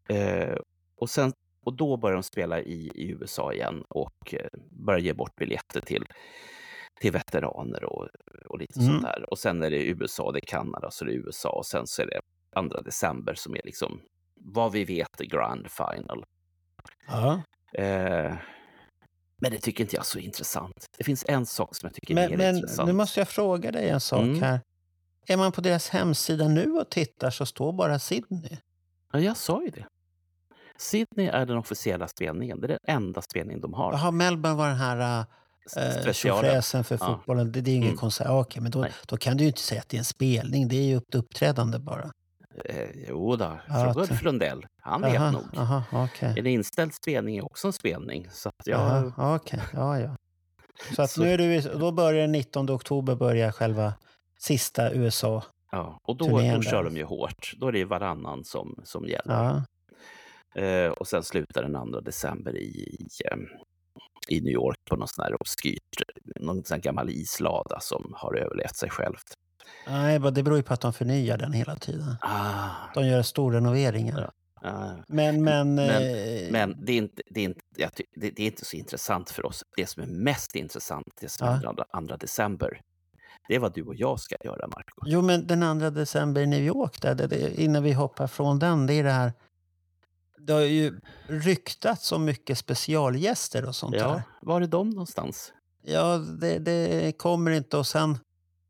Eh, och, sen, och då börjar de spela i, i USA igen och eh, börjar ge bort biljetter till, till veteraner och, och lite Mm. sånt där. Och sen är det USA, det är Kanada, så det är USA och sen så är det 2 december som är liksom vad vi vet grand final. ja. Eh, men det tycker inte jag är så intressant. Det finns en sak som jag tycker är Men, mer men intressant. nu måste jag fråga dig en sak Mm. här. Är man på deras hemsida nu och tittar så står bara Sydney. Ja, jag sa ju det. Sydney är den officiella spelningen. Det är den enda spelningen de har. Jaha, Melbourne var den här äh, tjofräsen för Ja. fotbollen. Det, det är ingen Mm. konsert. Ja, Okej, men då, då kan du ju inte säga att det är en spelning. Det är ju ett uppträdande bara. Eh, jo då, fråga Ulf Lundell. Han vet Jaha, nog. Jaha, okej. En inställd spelning är också en spelning. Så att jag, Jaha, ja, okej. Ja, ja. Så att Så- nu är du, då börjar den 19 oktober börjar själva sista USA. ja, och då, då kör de ju hårt. Då är det varannan som, som gäller. Ja. Eh, och sen slutar den 2 december i, i, eh, i New York på någon sån här obskyrt, någon sån gammal islada som har överlevt sig självt. Nej, det beror ju på att de förnyar den hela tiden. Ah, De gör storrenoveringar. Ja. ah. Men, men... Men- eh, Men det är, inte, det, är inte, det, det är inte så intressant för oss. Det som är mest intressant, det som Ja. händer 2 december, det är vad du och jag ska göra, Marco. Jo, men den 2 december i New York, där, det, innan vi hoppar från den, det är det här... Det har ju ryktats om mycket specialgäster och sånt Ja, här. var är de någonstans? Ja, det, det kommer inte. Och sen...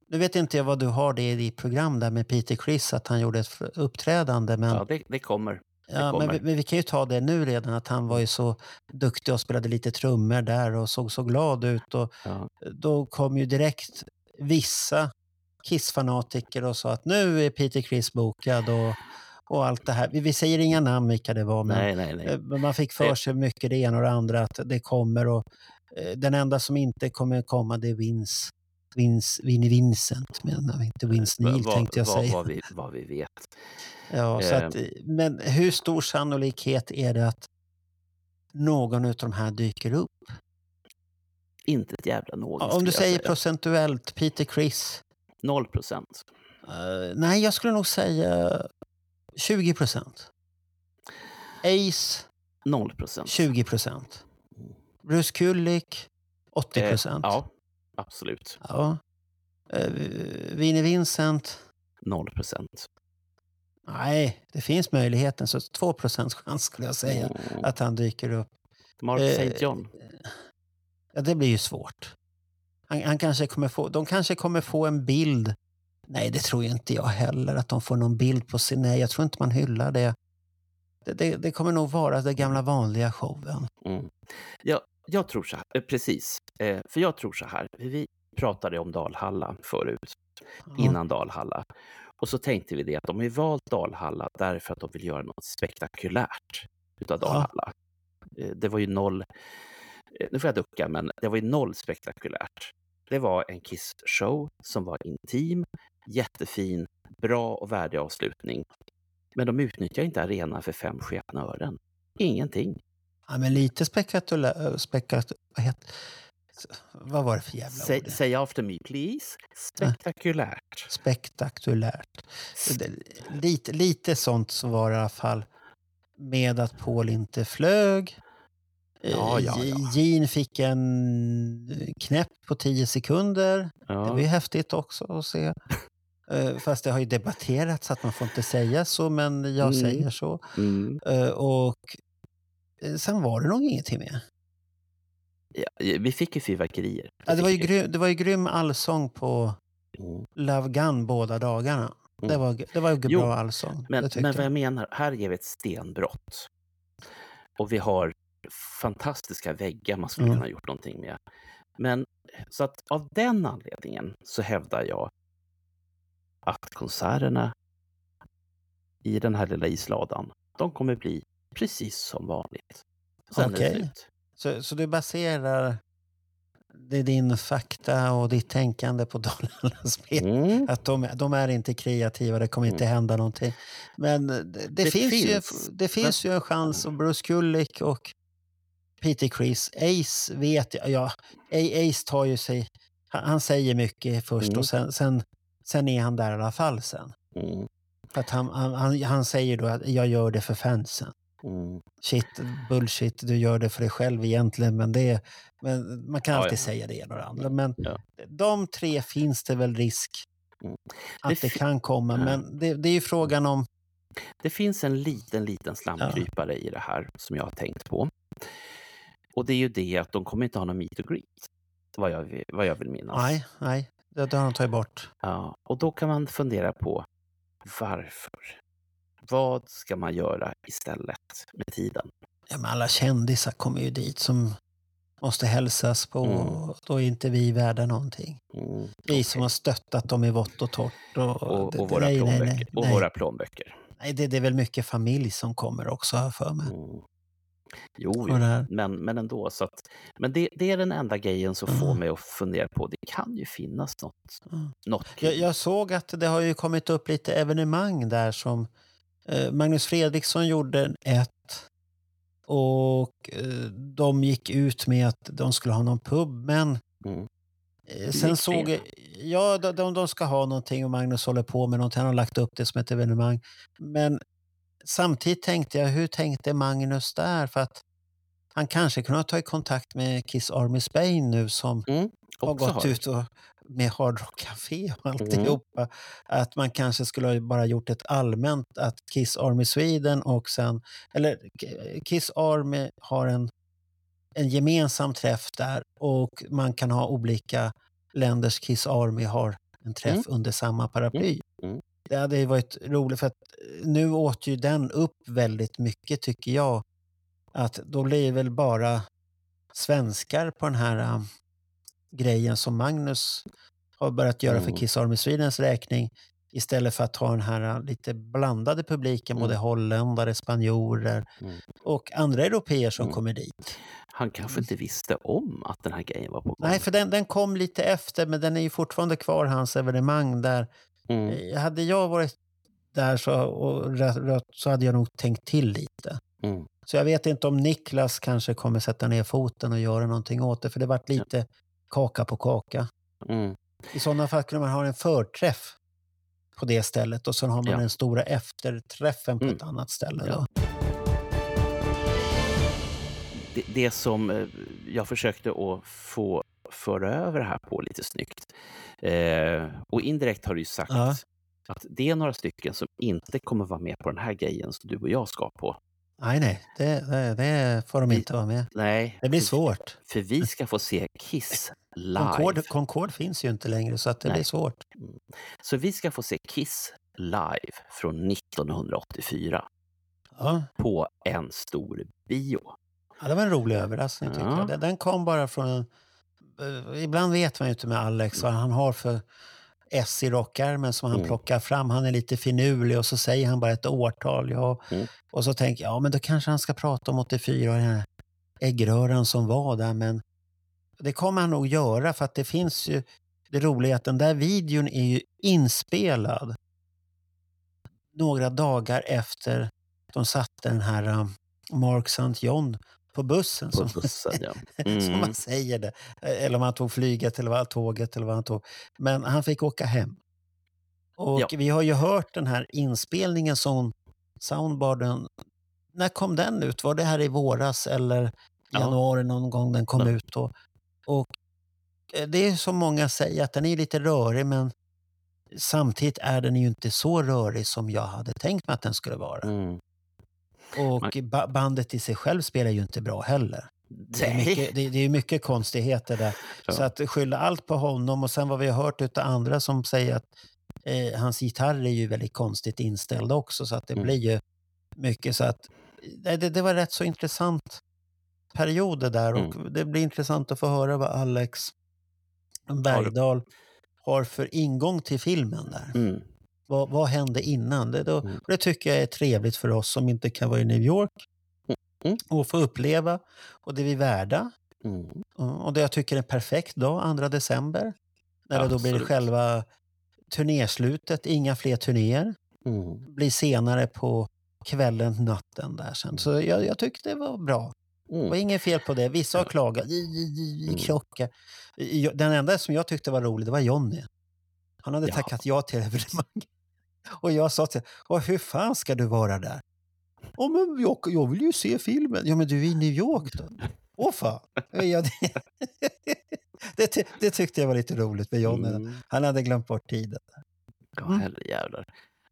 Nu vet inte jag vad du har det i ditt program där med Peter Criss, att han gjorde ett uppträdande. Men, Ja, det, det kommer. ja, men, vi, men vi kan ju ta det nu redan, att han var ju så duktig och spelade lite trummor där och såg så glad ut. Och Ja. då kom ju direkt vissa Kiss-fanatiker och sa att nu är Peter Criss bokad och, och allt det här. Vi, vi säger inga namn vilka det var, men Nej, nej, nej. eh, man fick för sig mycket det ena och det andra att det kommer. Och, eh, den enda som inte kommer komma det är Vince. Vince Vinnie Vincent menar vi, inte Vince Neil Vad- tänkte jag vad, säga. Vad vi, vad vi vet. Ja, så Eh. att, eh, men hur stor sannolikhet är det att någon av de här dyker upp? Inte ett jävla någon. Om du säger säga. procentuellt, Peter Criss. Noll procent. Eh, nej, jag skulle nog säga 20 procent. Ace, Noll procent. 20 procent. Bruce Kulick, 80 procent. Eh, ja, absolut. ja. Eh, Vinnie Vincent, Noll procent. nej, det finns möjligheten. Så 2 procents chans skulle jag säga Mm. att han dyker upp. Mark Eh, St. John. Ja, det blir ju svårt. Han, han kanske kommer få, de kanske kommer få en bild. Nej, det tror inte jag heller, att de får någon bild på sin... Nej, jag tror inte man hyllar det. det, det, det kommer nog vara den gamla vanliga showen. Mm. Ja, jag tror så här, eh, precis. Eh, för jag tror så här, vi pratade om Dalhalla förut, Ja. innan Dalhalla. Och så tänkte vi det att de har valt Dalhalla därför att de vill göra något spektakulärt utav. Dalhalla. Eh, Det var ju noll, nu får jag ducka, men det var ju noll spektakulärt. Det var en Kiss-show som var intim, jättefin, bra och värdig avslutning. Men de utnyttjar inte arenan för fem sketna ören. Ingenting. Ja, men lite spektakulärt... Spekat, vad, vad var det för jävla Säg, ord? säg after me please. Spektakulärt. Spektakulärt. Lite, lite sånt så var det i alla fall. Med att Paul inte flög. Ja, Eh, ja, ja. Jean fick en knäpp på 10 sekunder. Det var Ja. ju häftigt också att se. Eh, Fast det har ju debatterats att man får inte säga så, men jag Mm. säger så. Mm. Eh, Och eh, sen var det nog ingenting mer. Ja, vi fick ju fyrverkerier. Ja, det, var ju grym, det var ju grym allsång på Mm. Love Gun båda dagarna. Det Mm. var, det var ju Jo, bra allsång. Men, det men vad jag. jag menar, här ger vi ett stenbrott. Och vi har fantastiska väggar man skulle Mm. kunna ha gjort någonting med. Men så att av den anledningen så hävdar jag att konserterna i den här lilla isladan, de kommer bli precis som vanligt. Sen är det slut. Så, så du baserar det är din fakta och ditt tänkande på *laughs* Dalarnas spel? Mm. Att de, de är inte kreativa, det kommer inte hända någonting. Men det, det, Det finns, finns. Ju, det finns ju en chans och Bruce Kulick och Peter Chris, Ace vet jag, ja, Ace tar ju sig, han, han säger mycket först Mm. och sen, sen, sen är han där i alla fall sen. Mm. Att han, han, han säger då att jag gör det för fansen. Mm. Shit, bullshit, du gör det för dig själv egentligen. Men, det, men man kan Ja, alltid ja. säga det ena och det andra. Men Ja. de tre finns det väl risk Mm. att Det det, kan komma. Ja. Men det, det är ju frågan om... Det finns en liten, liten slamkrypare i det här som jag har tänkt på. Och det är ju det att de kommer inte ha någon meet and greet. Vad jag, vad jag vill minnas. Nej, nej, det har de tagit bort. Ja, och då kan man fundera på varför? Vad ska man göra istället med tiden? Ja, men alla kändisar kommer ju dit som måste hälsas på. Mm. Och då är inte vi värda någonting. Mm, Vi okej. som har stöttat dem i vått och torrt. Och, och, det- och våra nej, plånböcker. nej, och nej. våra plånböcker. nej det, det är väl mycket familj som kommer också, har för mig. Mm. Jo, Och jo. Men, men ändå. Så att, men det, det är den enda grejen som får Mm. mig att fundera på. Det kan ju finnas något. Mm. något Jag, jag såg att det har ju kommit upp lite evenemang där som Magnus Fredriksson gjorde ett och eh, de gick ut med att de skulle ha någon pub men Mm. eh, sen såg jag, ja de, de, ska ha någonting och Magnus håller på med någonting, han har lagt upp det som ett evenemang. Men samtidigt tänkte jag, hur tänkte Magnus där? För att han kanske kunde ha tagit kontakt med Kiss Army Spain nu som har Också gått har- ut och, med Hard Rock Café och *laughs* Mm. alltihopa. Att man kanske skulle ha bara gjort ett allmänt att Kiss Army Sweden och sen, eller Kiss Army har en, en gemensam träff där och man kan ha olika länders Kiss Army har en träff Mm. under samma paraply. Mm. Det hade ju varit roligt för att nu åt ju den upp väldigt mycket tycker jag. Att då blir det väl bara svenskar på den här grejen som Magnus har börjat göra för Mm. Kiss Army Swedens räkning istället för att ha den här äh, lite blandade publiken, Mm. både holländare, spanjorer Mm. och andra europeer som Mm. kommer dit. Han kanske inte visste om att den här grejen var på gång. Nej, för den, den kom lite efter, men den är ju fortfarande kvar, hans evenemang där. Mm. Eh, Hade jag varit där så, och så hade jag nog tänkt till lite. Mm. Så jag vet inte om Niklas kanske kommer sätta ner foten och göra någonting åt det, för det vart lite kaka på kaka. Mm. I sådana fall kunde man ha en förträff på det stället och sen har man Ja. den stora efterträffen på Mm. ett annat ställe. Ja. Det, det som eh, jag försökte att få föra över här på lite snyggt. Eh, och indirekt har du ju sagt Ja. att det är några stycken som inte kommer vara med på den här grejen som du och jag ska på. Nej, nej, det, det, får de inte vara med. Nej, Det blir svårt. För vi ska få se Kiss live. Concorde, Concorde finns ju inte längre så att det Nej. blir svårt. Så vi ska få se Kiss live från 1984. Ja. på en stor bio. Ja, det var en rolig överraskning tycker Ja. jag. Den- kom bara från eh, Ibland vet man ju inte med Alex vad han har för S i rockärmen som han Mm. plockar fram. Han är lite finurlig och så säger han bara ett årtal. Ja. Mm. Och så tänker jag, ja men då kanske han ska prata om 84 och den här äggröran som var där. Men det kommer han nog göra för att det finns ju... Det roliga är att den där videon är ju inspelad några dagar efter de satte den här um, Mark St. John på bussen. På som, bussen, ja. *laughs* som Mm. man säger det. Eller om han tog flyget eller vad, tåget eller vad han tog. Men han fick åka hem. Och Ja. vi har ju hört den här inspelningen som soundbarden. När kom den ut? Var det här i våras eller Ja. januari någon gång den kom Ja. ut? Då? Och eh, det är som många säger att den är lite rörig men samtidigt är den ju inte så rörig som jag hade tänkt mig att den skulle vara. Mm. Och ba- bandet i sig själv spelar ju inte bra heller. Det är mycket, det, det är mycket konstigheter där. Ja. Så att skylla allt på honom och sen vad vi har hört av andra som säger att eh, hans gitarr är ju väldigt konstigt inställd också så att det Mm. blir ju mycket så att det, det var rätt så intressant perioder där och Mm. det blir intressant att få höra vad Alex Bergdahl har för ingång till filmen där. Mm. Vad, vad hände innan? Det, då, Mm. det tycker jag är trevligt för oss som inte kan vara i New York Mm. och få uppleva. Och det är vi värda. Mm. Och det jag tycker är en perfekt dag, 2 december. När det då blir själva turnéslutet, inga fler turnéer. Mm. Blir senare på kvällen, natten där sen. Så jag, jag tyckte det var bra. Det var Mm. inget fel på det. Vissa har klagat. "I- i- i- Mm. Krocka. Den enda som jag tyckte var rolig, det var Jonny. Han hade Ja. tackat ja till *laughs* evenemanget. Och jag sa till honom, hur fan ska du vara där? Ja, men jag, jag vill ju se filmen. Ja, men du är i New York då. Åh fan! Ja, det, *laughs* det, ty- det tyckte jag var lite roligt med Jonny. Mm. Han hade glömt bort tiden. Ja, Mm. herrejävlar.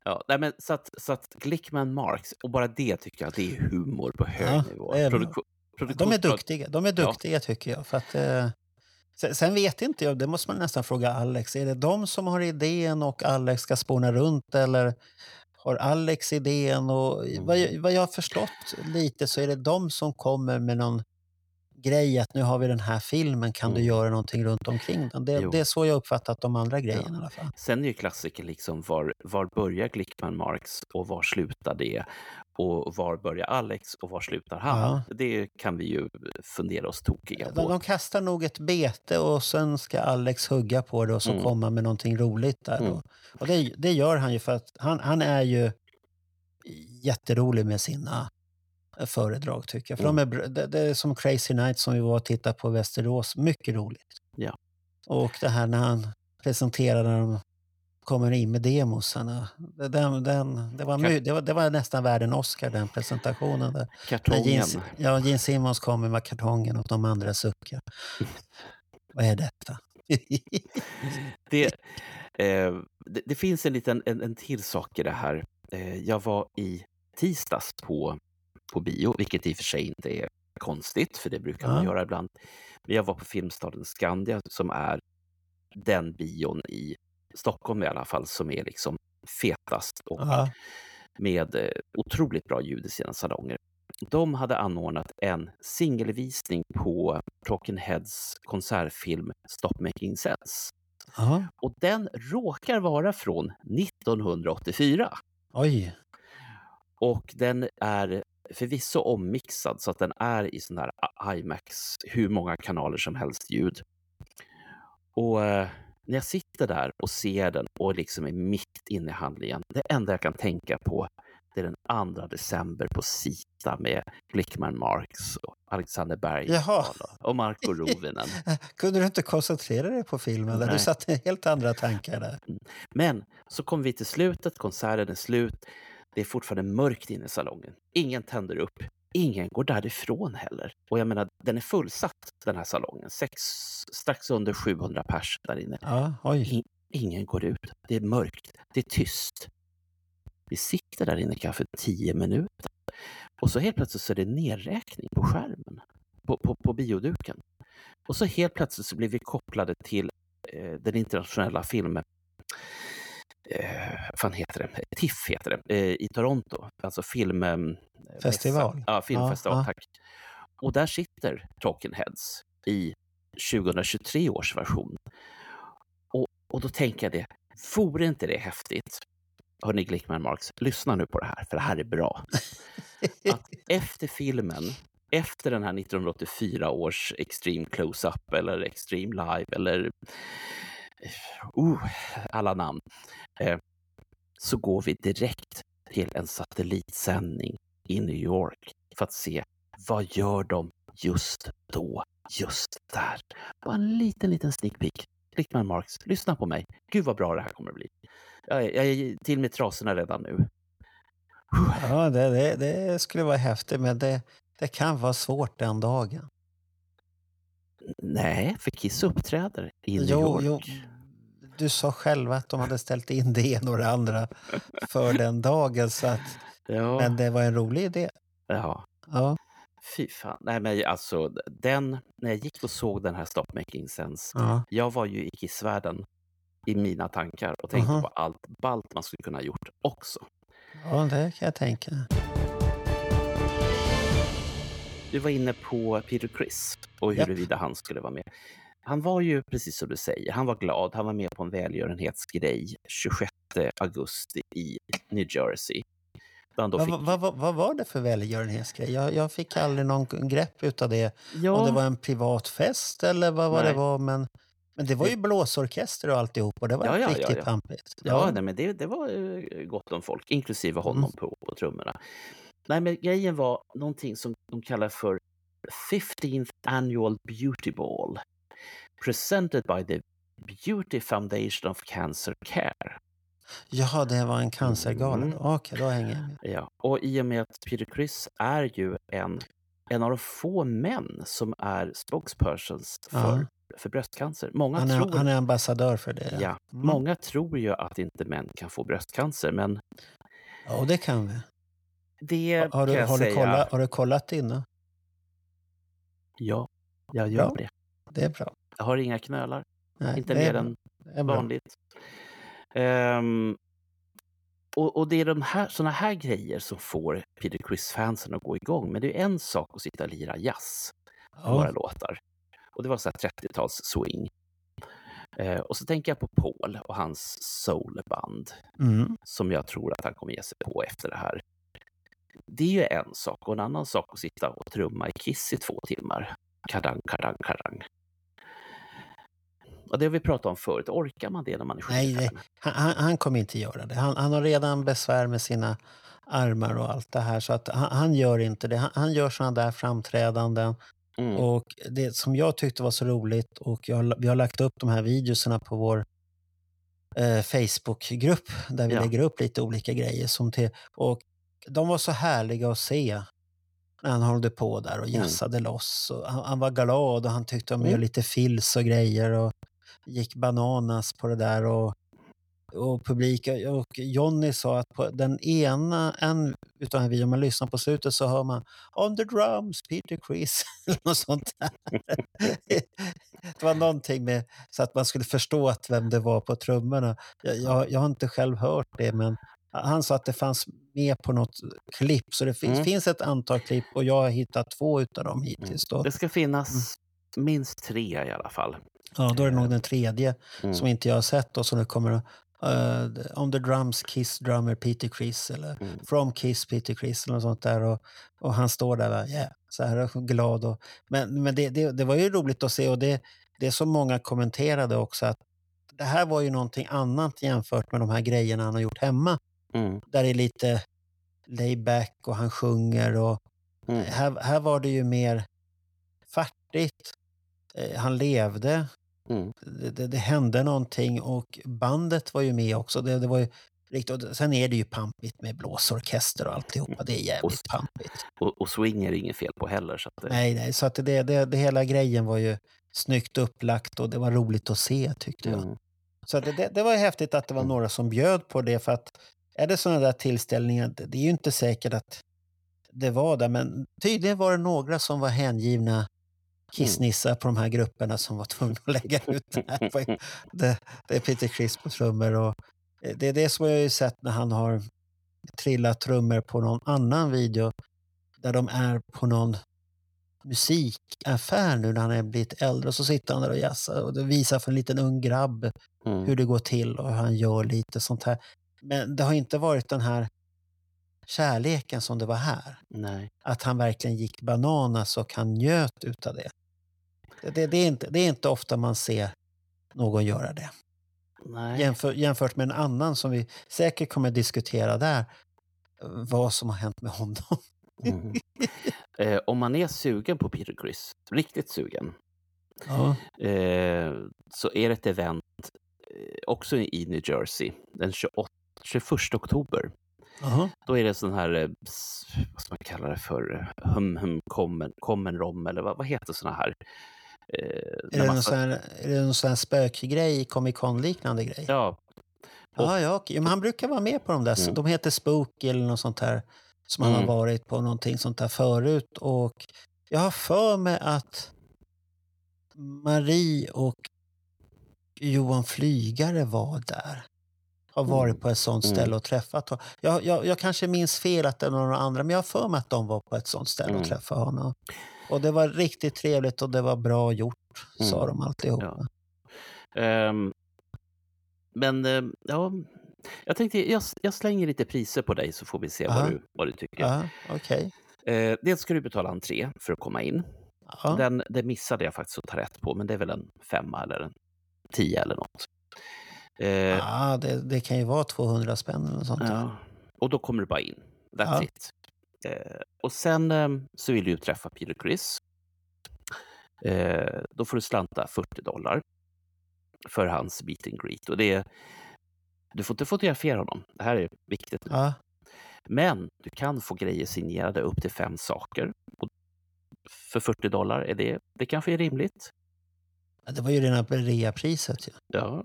Ja, nej, men så att, så att Glickman Marx, och bara det tycker jag, det är humor på hög Ja, nivå. Produktion- De är duktiga, de är duktiga tycker jag. För att, eh, sen, sen vet inte jag, det måste man nästan fråga Alex. Är det de som har idén och Alex ska spåna runt eller har Alex idén? Och, vad, jag- vad jag har förstått lite så är det de som kommer med någon grej att nu har vi den här filmen, kan du Mm. göra någonting runt omkring den? Det, det är så jag uppfattat de andra grejerna i alla fall. Sen är ju klassiker liksom var, var börjar Glickman Marx och var slutar det? Och var börjar Alex och var slutar han? Ja. Det kan vi ju fundera oss tokiga på. de kastar nog ett bete och sen ska Alex hugga på det och så Mm. komma med någonting roligt där. Mm. Då. Och det, det gör han ju för att han, han är ju jätterolig med sina föredrag tycker jag. För Mm. de är, det, det är som Crazy Night som vi var och tittade på i Västerås. Mycket roligt. Ja. Och det här när han presenterar när de kommer in med demosarna. Det- Den, den, det, var, my- det, var, det var nästan värd en Oscar den presentationen. Där. Kartongen. Gene, ja, Gene Simmons kommer med kartongen och de andra suckar. *laughs* Vad är detta? *laughs* Det, eh, det, det finns en liten en, en till sak i det här. Eh, jag var i tisdags på, på bio, vilket i och för sig inte är konstigt, för det brukar man Ja. göra ibland. Men jag var på Filmstaden Skandia som är den bion i Stockholm i alla fall som är liksom fetast och ja. med eh, otroligt bra ljud i sina salonger. De hade anordnat en singelvisning på Talking Heads konsertfilm Stop Making Sense. ja. Och den råkar vara från 1984. Oj. Och den är förvisso ommixad så att den är i sån där IMAX, hur många kanaler som helst ljud. Och eh, när jag sitter där och ser den och liksom är mitt inne i handlingen, det enda jag kan tänka på det är den 2 december på Sita med Blickman Marx och Alexander Bergdahl Jaha. och- Marco Rovinen. *laughs* Kunde du inte koncentrera dig på filmen? Där? Du Nej. satt i helt andra tankar där. Men så kommer vi till slutet, konserten är slut. Det är fortfarande mörkt inne i salongen. Ingen tänder upp. Ingen går därifrån heller. Och jag menar, den är fullsatt den här salongen. Sex, strax under 700 pers där inne. Ja. In, ingen går ut. Det är mörkt. Det är tyst. Vi sitter där inne kanske tio minuter. Och så helt plötsligt så är det nedräkning på skärmen. På, på, på bioduken. Och så helt plötsligt så blir vi kopplade till eh, den internationella filmen. Eh, fan heter det? TIFF heter det, eh, i Toronto. Alltså film... Eh, Festival? Ja, filmfestival, Ja, ja. tack. Och där sitter Talking Heads i 2023 års version. Och, och då tänker jag det, vore inte det häftigt? Hörni Glickman Marx, lyssna nu på det här, för det här är bra. *laughs* Att efter filmen, efter den här 1984 års Extreme Close-Up eller Extreme Live eller uh, alla namn, eh, så går vi direkt till en satellitsändning i New York för att se vad gör de just då, just där. Bara en liten, liten sneak peek. Klickman Marx, lyssna på mig. Gud vad bra det här kommer att bli. Jag är, jag är till med trasorna redan nu. Ja, det, det, det skulle vara häftigt, men det, det kan vara svårt den dagen. Nej, för Kiss uppträder i New Jo, York. jo, du sa själv att de hade ställt in det ena och det andra för den dagen, så att, Ja, men det var en rolig idé. ja. Ja, Fy fan. Nej, men alltså den, när jag gick och såg den här Stop Making Sense, ja. jag var ju i Kissvärlden i mina tankar och tänkte Mhm. på allt ballt man skulle kunna ha gjort också. ja det kan jag tänka. Du var inne på Peter Criss och huruvida han skulle vara med. Han var ju, precis som du säger, han var glad. Han var med på en välgörenhetsgrej 26 augusti i New Jersey. Vad, fick, vad, vad, vad var det för välgörenhetsgrej? Jag, jag fick aldrig någon grepp utav det. ja, Om det var en privat fest eller vad, vad det var. Men, men det var ju blåsorkester och alltihop och det var Ja, ja, ja, riktigt ja. pampigt. Ja, nej, men det, det var eh, gott om folk, inklusive honom Mm. på, på trummorna. Nej, men grejen var någonting som de kallar för 15th Annual Beauty Ball. Presented by the Beauty Foundation of Cancer Care. Jaha, det var en cancergala. Mm. Okej, då hänger jag med. Ja, och i och med att Peter Criss är ju en, en av de få män som är spokespersons för, Ja. för bröstcancer. Många Han är, tror, han är ambassadör för det. ja, Mm. många tror ju att inte män kan få bröstcancer, men Ja, och det kan vi. det Har du, kan jag har, du säga. kollat, har du kollat innan? Ja, jag gör Bra. det. Det är bra. Jag har inga knölar, Nej, inte mer än vanligt. Ehm, och, och det är de här, såna här grejer som får Peter Criss-fansen att gå igång. Men det är en sak att sitta och lira jazz på några Ja, låtar. Och det var så här 30-tals swing. Eh, och så tänker jag på Paul och hans soulband mm. som jag tror att han kommer ge sig på efter det här. Det är ju en sak och en annan sak att sitta och trumma i Kiss i två timmar. Karang, karang, karang. Och det har vi pratat om förut. Orkar man det när man är Nej, nej. 75? Han, han, han kommer inte göra det. Han, han har redan besvär med sina armar och allt det här. Så att han, han gör inte det. Han, gör såna där framträdanden. Mm. Och det som jag tyckte var så roligt, och jag, vi har lagt upp de här videorna på vår eh, Facebookgrupp där vi Ja. lägger upp lite olika grejer. Som till, och de var så härliga att se när han höll på där och Mm. jassade loss. Och han, han var glad och han tyckte om att Mm. göra lite fills och grejer och gick bananas på det där. Och, och publiken och Jonny sa att på den ena, en utav de här videorna man lyssnar på slutet så hör man On the drums, Peter Criss. *laughs* eller något sånt. *laughs* Det var någonting med så att man skulle förstå att vem det var på trummorna. Jag, jag, jag har inte själv hört det, men han sa att det fanns med på något klipp. Så det finns, Mm. finns ett antal klipp och jag har hittat två utav dem hittills. Då. Det ska finnas minst tre i alla fall. Ja, då är det nog den tredje Mm. som inte jag har sett och som det kommer Uh, on the drums, Kiss drummer Peter Criss eller Mm. From Kiss Peter Criss eller något sånt där. Och, och han står där va, yeah, så här glad. Och, men men det, det, det var ju roligt att se och det, det är många kommenterade också att det här var ju någonting annat jämfört med de här grejerna han har gjort hemma. Mm. Där det är lite layback och han sjunger och Mm. här, här var det ju mer fartigt. Eh, Han levde, Mm. det, det, det hände någonting och bandet var ju med också. Det, det var ju riktigt, och sen är det ju pampigt med blåsorkester och alltihopa. Det är jävligt pampigt. Och, och swing är det inget fel på heller. Så det, Nej, nej, så att det, det, det hela grejen var ju snyggt upplagt och det var roligt att se tyckte jag. Mm. Så det, det, det var häftigt att det var några som bjöd på det för att är det sådana där tillställningar, det, det är ju inte säkert att det var det, men tydligen var det några som var hängivna kissnissar på de här grupperna som var tvungna att lägga *laughs* ut det här. Det, det är Peter Criss på trummor och, Eh, Det är det som jag har sett när han har trillat trummor på någon annan video där de är på någon musikaffär nu när han är blivit äldre och så sitter han där och jazzar och visar för en liten ung grabb Mm. hur det går till och hur han gör lite sånt här. Men det har inte varit den här kärleken som det var här. Nej. Att han verkligen gick bananas och han njöt utav det. Det, det, är, inte, det är inte ofta man ser någon göra det. Nej. Jämför, jämfört med en annan som vi säkert kommer diskutera där. Vad som har hänt med honom. Mm. Eh, om man är sugen på Peter Criss, riktigt sugen, Ja. eh, så är det ett event eh, också i New Jersey den 28, 21 oktober. Jaha. Då är det sån här, eh, vad ska man kalla det för, eh, hum hum common, common rom eller vad, vad heter såna här? Eh, Är det, sån här, är det någon sån här spökgrej, Comic Con-liknande grej? Ja, Ja, ja, okej. Men han brukar vara med på de där. Mm. De heter Spooky eller något sånt här. Som han Mm. har varit på någonting sånt där förut. Och jag har för mig att Marie och Johan Flygare var där. Har varit Mm. på ett sånt Mm. ställe och träffat honom. Jag, jag, jag kanske minns fel att det var några andra, men jag har för mig att de var på ett sånt ställe och Mm. träffade honom. Och det var riktigt trevligt och det var bra gjort, sa Mm. de alltihop. Ja. Ehm, men eh, ja, jag tänkte jag, jag slänger lite priser på dig så får vi se Aha. vad du, vad du tycker. Ja, okej. Eh, dels ska du betala entré för att komma in. Den, det missade jag faktiskt att ta rätt på, men det är väl en femma eller en tio eller något. Eh, Ja, det, det kan ju vara 200 spänn eller sånt. ja. Och då kommer du bara in. That's Ja. it. Eh, och sen eh, så vill du träffa Peter Criss. Eh, då får du slanta 40 dollar för hans meet and greet. Och det är, du får inte fotografera honom. Det här är viktigt. Ja, Men du kan få grejer signerade upp till fem saker. Och för 40 dollar, är det, det kanske är rimligt. det var ju rena reapriset. ju. Ja,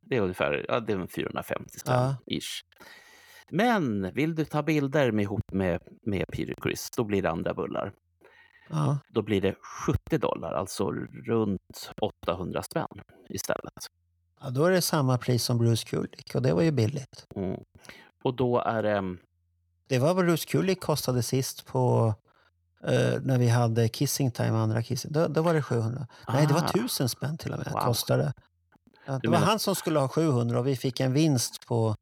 det är ungefär ja, det är en 450 spänn ish. Men vill du ta bilder med, ihop med, med Peter Criss, då blir det andra bullar. Ja. Då blir det 70 dollar, alltså runt 800 spänn istället. ja, då är det samma pris som Bruce Kulick och det var ju billigt. Mm. Och då är det... Det var vad Bruce Kulick kostade sist på eh, när vi hade Kissing Time, andra Kissing. Då, då var det 700. Nej, det var Ah. 1000 spänn till och med Wow. kostade. Ja, det var menar- han som skulle ha 700 och vi fick en vinst på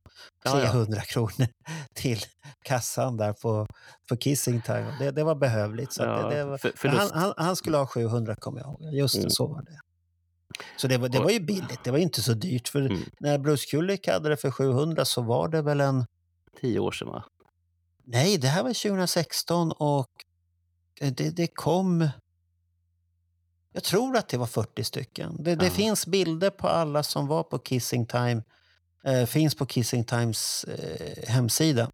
Ja, ja. 300 kronor *laughs* till kassan där på, på Kissing Time. Det, det var behövligt. Så Ja, det, det var, för, han, han, han skulle ha 700 kommer jag ihåg. Just det, Mm. så var det. Så det var, det var ju billigt. Det var inte så dyrt. För Mm. när Bruce Kulick hade det för 700 så var det väl en... Tio år sedan, va? Nej, det här var 2016 och det, det kom... Jag tror att det var 40 stycken. Det, det finns bilder på alla som var på Kissing Time. Eh, finns på Kissing Times eh, hemsida.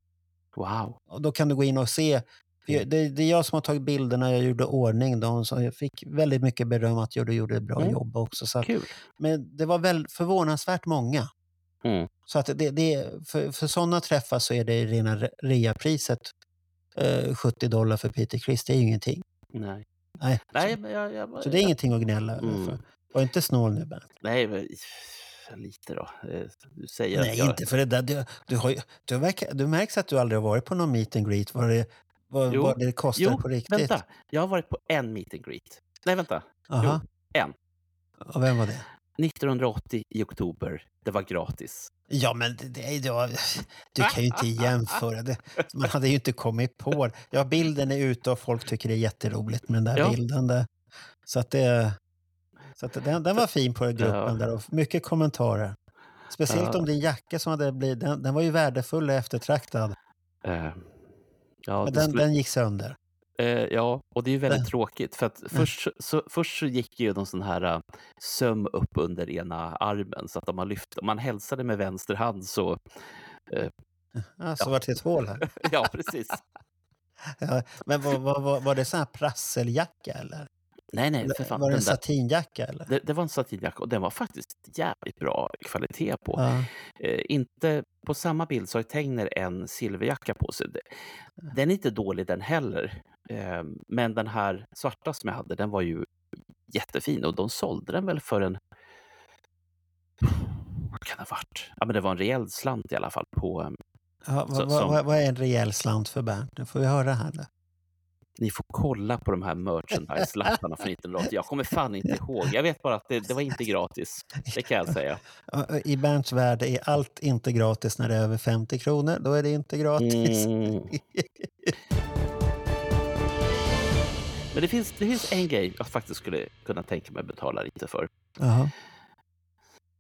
Wow. Och då kan du gå in och se. Det, det är jag som har tagit bilderna, jag gjorde ordning dem. Så jag fick väldigt mycket beröm att jag gjorde ett bra Mm. jobb också. Så att, men det var väl förvånansvärt många. Mm. Så att det, det, för, för sådana träffar så är det rena re- reapriset. Eh, 70 dollar för Peter Criss, det är ju ingenting. Nej. Nej, Nej, så, men jag, jag, så det är ingenting att gnälla över. Mm. För. Var inte snål nu Bernt. Nej, men, lite då. Du säger Nej, att jag... inte för det där. Du, du, har, du, verkar, du märks att du aldrig har varit på någon meet and greet. Vad det, vad, Jo, vad det kostar jo, på riktigt. Vänta, jag har varit på en meet and greet. Nej, vänta. Aha. en. Och vem var det? 1980 i oktober. Det var gratis. Ja, men det, det, du kan ju inte jämföra. Det. Man hade ju inte kommit på det. Ja, bilden är ute och folk tycker det är jätteroligt med den där Ja. bilden. Där. Så att det... Så att den, den var fin på gruppen Ja. där och mycket kommentarer. Speciellt Ja. om din jacka som hade blivit, den, den var ju värdefull och eftertraktad. Eh, ja, Men den, skulle, den gick sönder. Eh, ja, och det är ju väldigt tråkigt. För att först, så, först så gick ju någon sån här uh, söm upp under ena armen. Så att om man, lyfte, om man hälsade med vänster hand så... Ja, så Ja. var det ett hål här. *laughs* Ja, precis. *laughs* Ja, men var, var, var, var det sån här prasseljacka eller? Nej, nej, för fan. var det en satinjacka eller? det, det var en satinjacka och den var faktiskt jävligt bra kvalitet på. Ja. Eh, inte på samma bild så har Tegner en silverjacka på sig. Den är inte dålig den heller. Eh, men den här svarta som jag hade, den var ju jättefin och de sålde den väl för en... Vad kan det ha varit? Ja, men det var en rejäl slant i alla fall på... ehm, Ja, vad, som- vad, vad är en rejäl slant för Bernt? Nu får vi höra här. Nu. Ni får kolla på de här merchandise-lapparna från 1980. Jag kommer fan inte ihåg. Jag vet bara att det, det var inte gratis. Det kan jag säga. *laughs* I Bernts värld är allt inte gratis när det är över 50 kronor. Då är det inte gratis. Mm. *laughs* Men det finns, det finns en grej jag faktiskt skulle kunna tänka mig betala lite för. Jaha.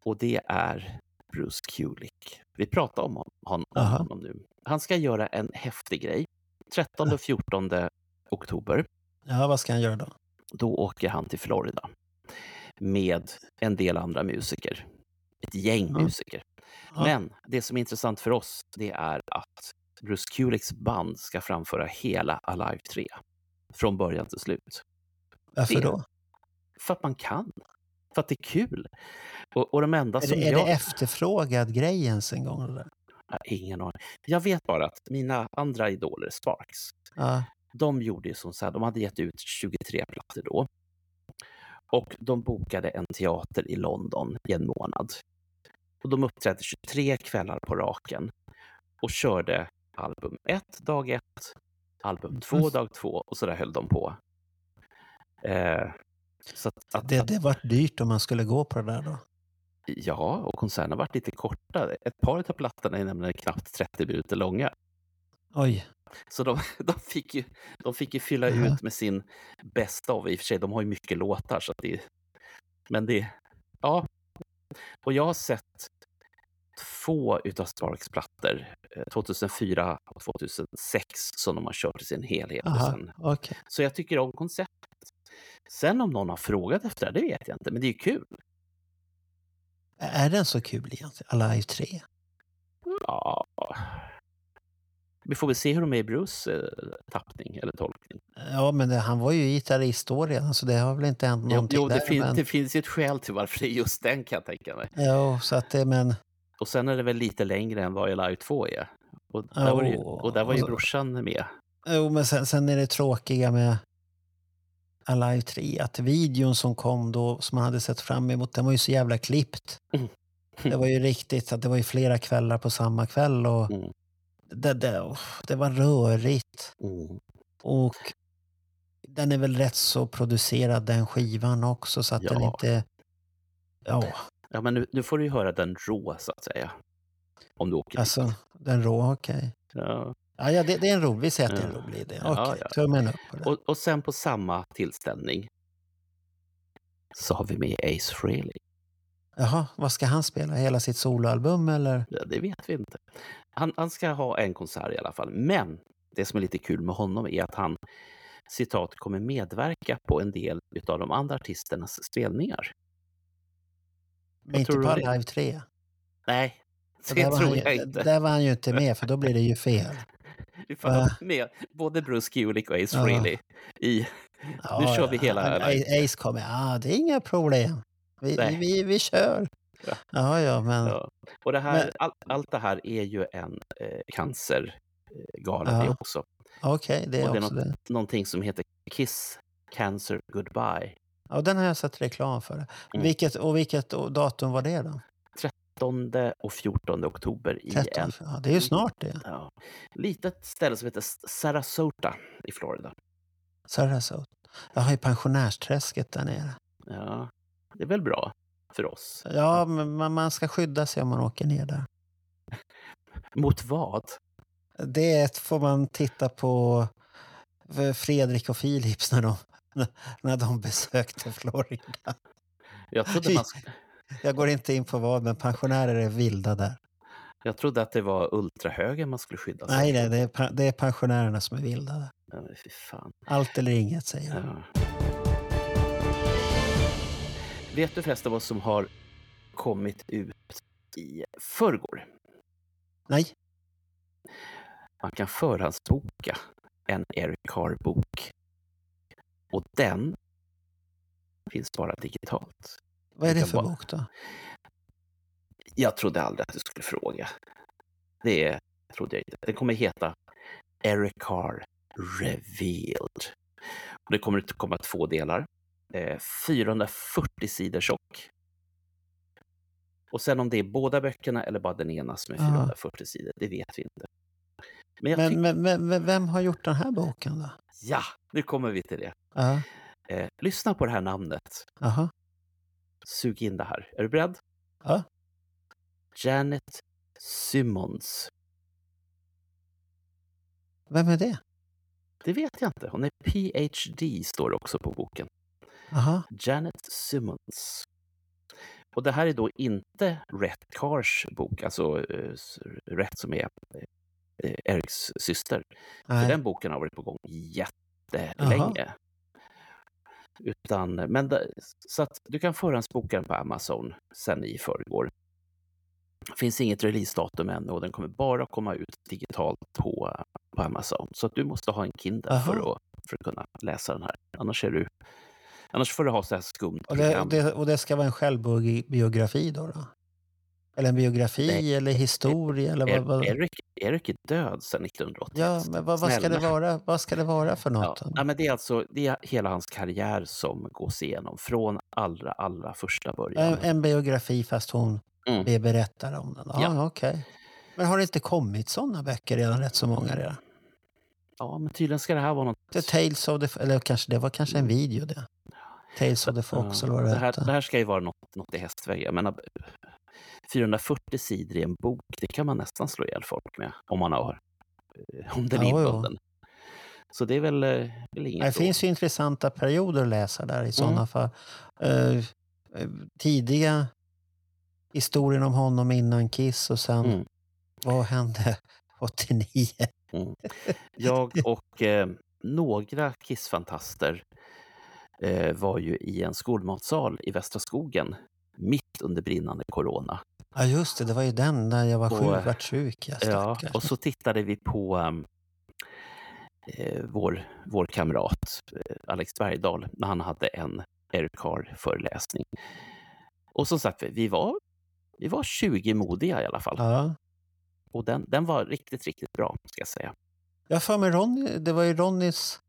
Och det är Bruce Kulick. Vi pratar om hon- hon- om Aha. honom nu. Han ska göra en häftig grej. 13 och 14 oktober. Ja, vad ska han göra då? Då åker han till Florida med en del andra musiker. Ett gäng Ja. musiker. Ja. Men det som är intressant för oss, det är att Bruce Kulicks band ska framföra hela Alive 3. Från början till slut. Varför det- då? För att man kan. För att det är kul. Och, och de enda Är som det, är jag... det efterfrågad grej ens en gång? Eller? Ingen aning. Jag vet bara att mina andra idoler, Sparks, Ja. De gjorde ju som så här, de hade gett ut 23 plattor då. Och de bokade en teater i London i en månad. Och de uppträdde 23 kvällar på raken och körde album 1 dag 1, album 2 Mm. dag 2 och så där höll de på. Eh, så att, att, Det, det var dyrt om man skulle gå på det där då. ja, och konserten har varit lite kortare. Ett par av plattorna är nämligen knappt 30 minuter långa. Oj. Så de, *laughs* de, fick ju, de fick ju fylla Ja. ut med sin bästa av. I och för sig, de har ju mycket låtar. Så det, men det, ja. Och jag har sett två utav Sparks plattor, eh, 2004 och 2006, som de har kört i sin helhet. Aha, sen, okej. så jag tycker om konceptet. Sen om någon har frågat efter det, det vet jag inte, men det är ju kul. Är den så kul egentligen? Alive 3? Ja. Vi får väl se hur de är i Bruce eh, tappning eller tolkning. Ja, men det, han var ju gitarrist då redan, så det har väl inte hänt någonting jo det, där. fin- men, det finns ju ett skäl till varför det är just den kan jag tänka mig. Jo, så att det, men... Och sen är det väl lite längre än vad Live 2 är. Och där, var, det ju, och där var ju brorsan med. Jo, men sen, sen är det tråkiga med Alive 3, att videon som kom då, som man hade sett fram emot, den var ju så jävla klippt. Mm. Det var ju riktigt, att det var ju flera kvällar på samma kväll och Mm. Det, det, det var rörigt. Mm. Och den är väl rätt så producerad den skivan också så att den Ja. inte... Ja, Ja, men nu, nu får du ju höra den rå, så att säga. Om du åker dit. alltså den rå, okej. Ja. Ja, ja det, det är en rolig, vi säger att det är en rolig idé. Okej, ja. tummen upp på det. Och, och sen på samma tillställning så har vi med Ace Frehley. Jaha, vad ska han spela? Hela sitt soloalbum eller? Ja, det vet vi inte. Han, han ska ha en konsert i alla fall. Men det som är lite kul med honom är att han citat kommer medverka på en del av de andra artisternas spelningar. Men inte på det? Alive 3? Nej, det där var tror jag ju- inte. Där var han ju inte med, för då blir det ju fel. *laughs* Ha med både Bruce Kulick och Ace Ja. Frehley i... Ja, Nu kör vi hela Alive. Ace kommer, ja det är inga problem. Vi, vi, vi, vi kör. Ja. Ja, men... Ja. Och det här, Men- all, allt det här är ju en eh, cancergala Ja. det också. Okej, det är Och det är också det. Någonting som heter Kiss Cancer Goodbye. Ja, den har jag sett reklam för. Mm. Vilket, och vilket datum var det då? 13 och 14 oktober i 13? en Ja, det är ju snart det. ja, litet ställe som heter Sarasota i Florida. Sarasota. Jag har ju pensionärsträsket där nere. Ja, det är väl bra för oss. Ja, men man- ska skydda sig om man åker ner där. *laughs* Mot vad? Det får man titta på Fredrik och Philips när de, *laughs* när de besökte Florida. Jag trodde, man, *laughs* Jag går inte in på vad, men pensionärer är vilda där. jag trodde att det var ultrahöger man skulle skydda sig Nej, det, är, det är pensionärerna som är vilda där. Ja, fy fan. Allt eller inget, säger de. Ja. Vet du förresten vad som har kommit ut i förrgår? Nej, Man kan förhandsboka en Eric Carr-bok. Och den finns bara digitalt. vad är Det för bok då? Jag trodde aldrig att du skulle fråga. Det trodde jag inte. Den kommer heta Eric Carr Revealed. Och det kommer att komma två delar. Eh, 440 sidor tjock. Och sen om det är båda böckerna eller bara den ena som är Ja. 440 sidor, det vet vi inte. Men Men, men, men, men vem har gjort den här boken då? ja, nu kommer vi till det. Ja, Eh, lyssna på det här namnet. Jaha. Sug in det här. Är du beredd? Ja. Janet Simmons. Vem är det? Det vet jag inte. Hon är PhD, står det också på boken. Jaha. Janet Simmons. Och det här är då inte Rhett Cars bok, alltså s- Rhett som är eh, Eriks syster. För den boken har varit på gång jättelänge. Utan, men det, så att du kan förhandsboka den på Amazon sen i förrgår. Det finns inget releasedatum än och den kommer bara komma ut digitalt på, på Amazon. Så att du måste ha en Kindle Aha. för att, för att kunna läsa den här. Annars, är du, annars får du ha så här skumt Och det, och, det, och det ska vara en självbiografi då? då? Eller en biografi Nej. eller historia? Eller vad, vad? Er- Erik, Erik är död sedan 1981. Ja, men vad, vad, ska det vara, vad ska det vara för Ja, något? nej, men det är alltså det är hela hans karriär som gås igenom från allra, allra första början. En, en biografi fast hon Mm. är berättare om den? Ja, Ja. okej. Men har det inte kommit sådana böcker redan? Rätt så många redan? Ja, men tydligen ska det här vara något... The Tales of the... Eller kanske, det var kanske en video det. Tales of the Fox Ja, eller vad det det, här, det här ska ju vara något, något i hästväg. Jag menar, 440 sidor i en bok, det kan man nästan slå ihjäl folk med om man har eh, om den är Ja, inbunden. Så det är väl, eh, väl inget Det finns ju intressanta perioder att läsa där i sådana Mm. fall. Eh, tidiga historien om honom innan Kiss och sen Mm. vad hände *laughs* 89? Jag och eh, några Kiss-fantaster eh, var ju i en skolmatsal i Västra skogen mitt under brinnande corona. Ja just det, det var ju den när jag var Och, sjuk, vart sjuk. Ja, Ja, och så tittade vi på um, eh, vår, vår kamrat eh, Alex Bergdahl när han hade en Eric Carr-föreläsning. Och som sagt, vi var, vi var 20 modiga i alla fall. Ja. Och den, den var riktigt, riktigt bra, ska jag säga. Jag för mig Ronny, det var ju Ronnys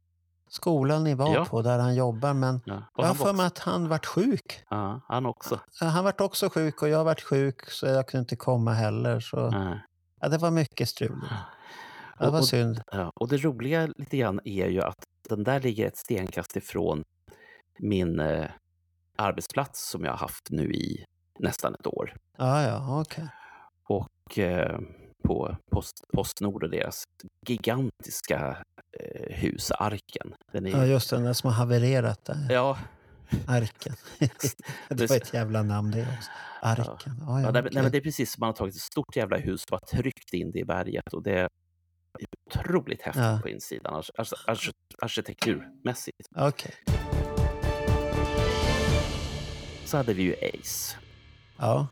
skola ni var Ja. på där han jobbar men Ja. Jag har för mig att han vart sjuk. ja, han också. Han vart också sjuk och jag vart sjuk så jag kunde inte komma heller. Så, Ja. ja, det var mycket strul. Ja, det var och, synd. ja, och det roliga lite grann är ju att den där ligger ett stenkast ifrån min eh, arbetsplats som jag har haft nu i nästan ett år. Ja, ja, okej. och eh, på Post, Postnord och deras gigantiska eh, hus, Arken. Den är, Ja, just den där som har havererat där. ja, Arken. *laughs* *laughs* det var ett jävla namn det också. Arken. Ja, ja, ja, okej. nej, men det är precis som man har tagit ett stort jävla hus och tryckt in det i berget och det är otroligt häftigt Ja. på insidan, alltså, alltså, arki- arkitekturmässigt. Okej. Så hade vi ju Ace. Ja.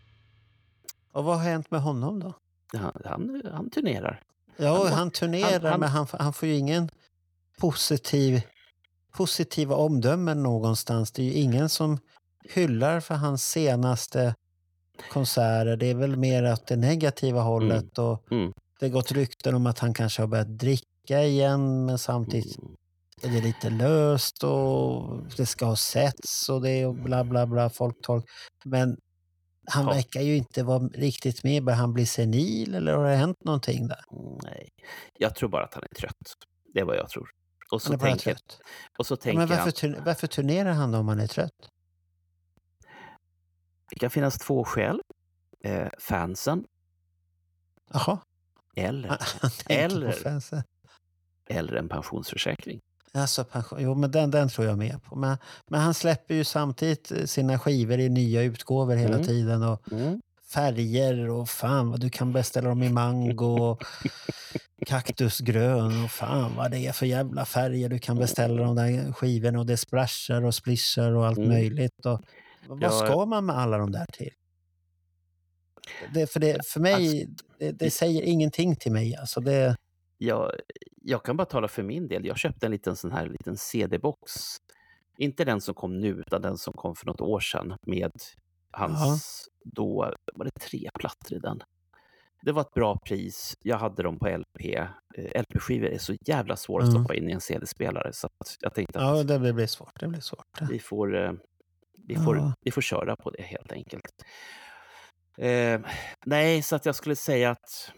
Och vad har hänt med honom då? Han, han, han turnerar. Ja, Han- han, turnerar men han, han får ju ingen positiv, positiva omdömen någonstans. Det är ju ingen som hyllar för hans senaste konserter. Det är väl mer åt det negativa hållet. Och Mm. Det har gått rykten om att han kanske har börjat dricka igen men samtidigt Mm. är det lite löst och det ska ha setts och det och bla bla bla folktolk. Men han Ja. verkar ju inte vara riktigt med. Börjar han bli senil eller har det hänt någonting där? Nej, jag tror bara att han är trött. Det är vad jag tror. Och så Han är bara tänker, trött. och så Ja, tänker men varför, han, varför turnerar han då om han är trött? det kan finnas två skäl. Eh, fansen Jaha, eller, *laughs* Eller- eller en pensionsförsäkring. Alltså, pension. Jo, men den, den tror jag med på. Men, men han släpper ju samtidigt eh, sina skivor i nya utgåvor hela Mm. tiden. Och Mm. färger och fan vad du kan beställa dem i mango och kaktusgrön och fan vad det är för jävla färger du kan beställa de där skivorna och det splashar och splishar och allt Mm. möjligt. Och, vad Ja, ska man med alla de där till? Det, för, det, för mig, det, det säger ingenting till mig. Alltså det, Jag, jag kan bara tala för min del. Jag köpte en liten sån här liten CD-box. Inte den som kom nu, utan den som kom för något år sedan med hans, då var det tre plattor i den. Det var ett bra pris. Jag hade dem på LP. Eh, LP-skivor är så jävla svåra att Mm. stoppa in i en CD-spelare så att jag tänkte att ja, det blir- blir svårt. Det blir svårt. vi, får, eh, vi, får, Ja. vi får köra på det helt enkelt. Eh, nej, så att jag skulle säga att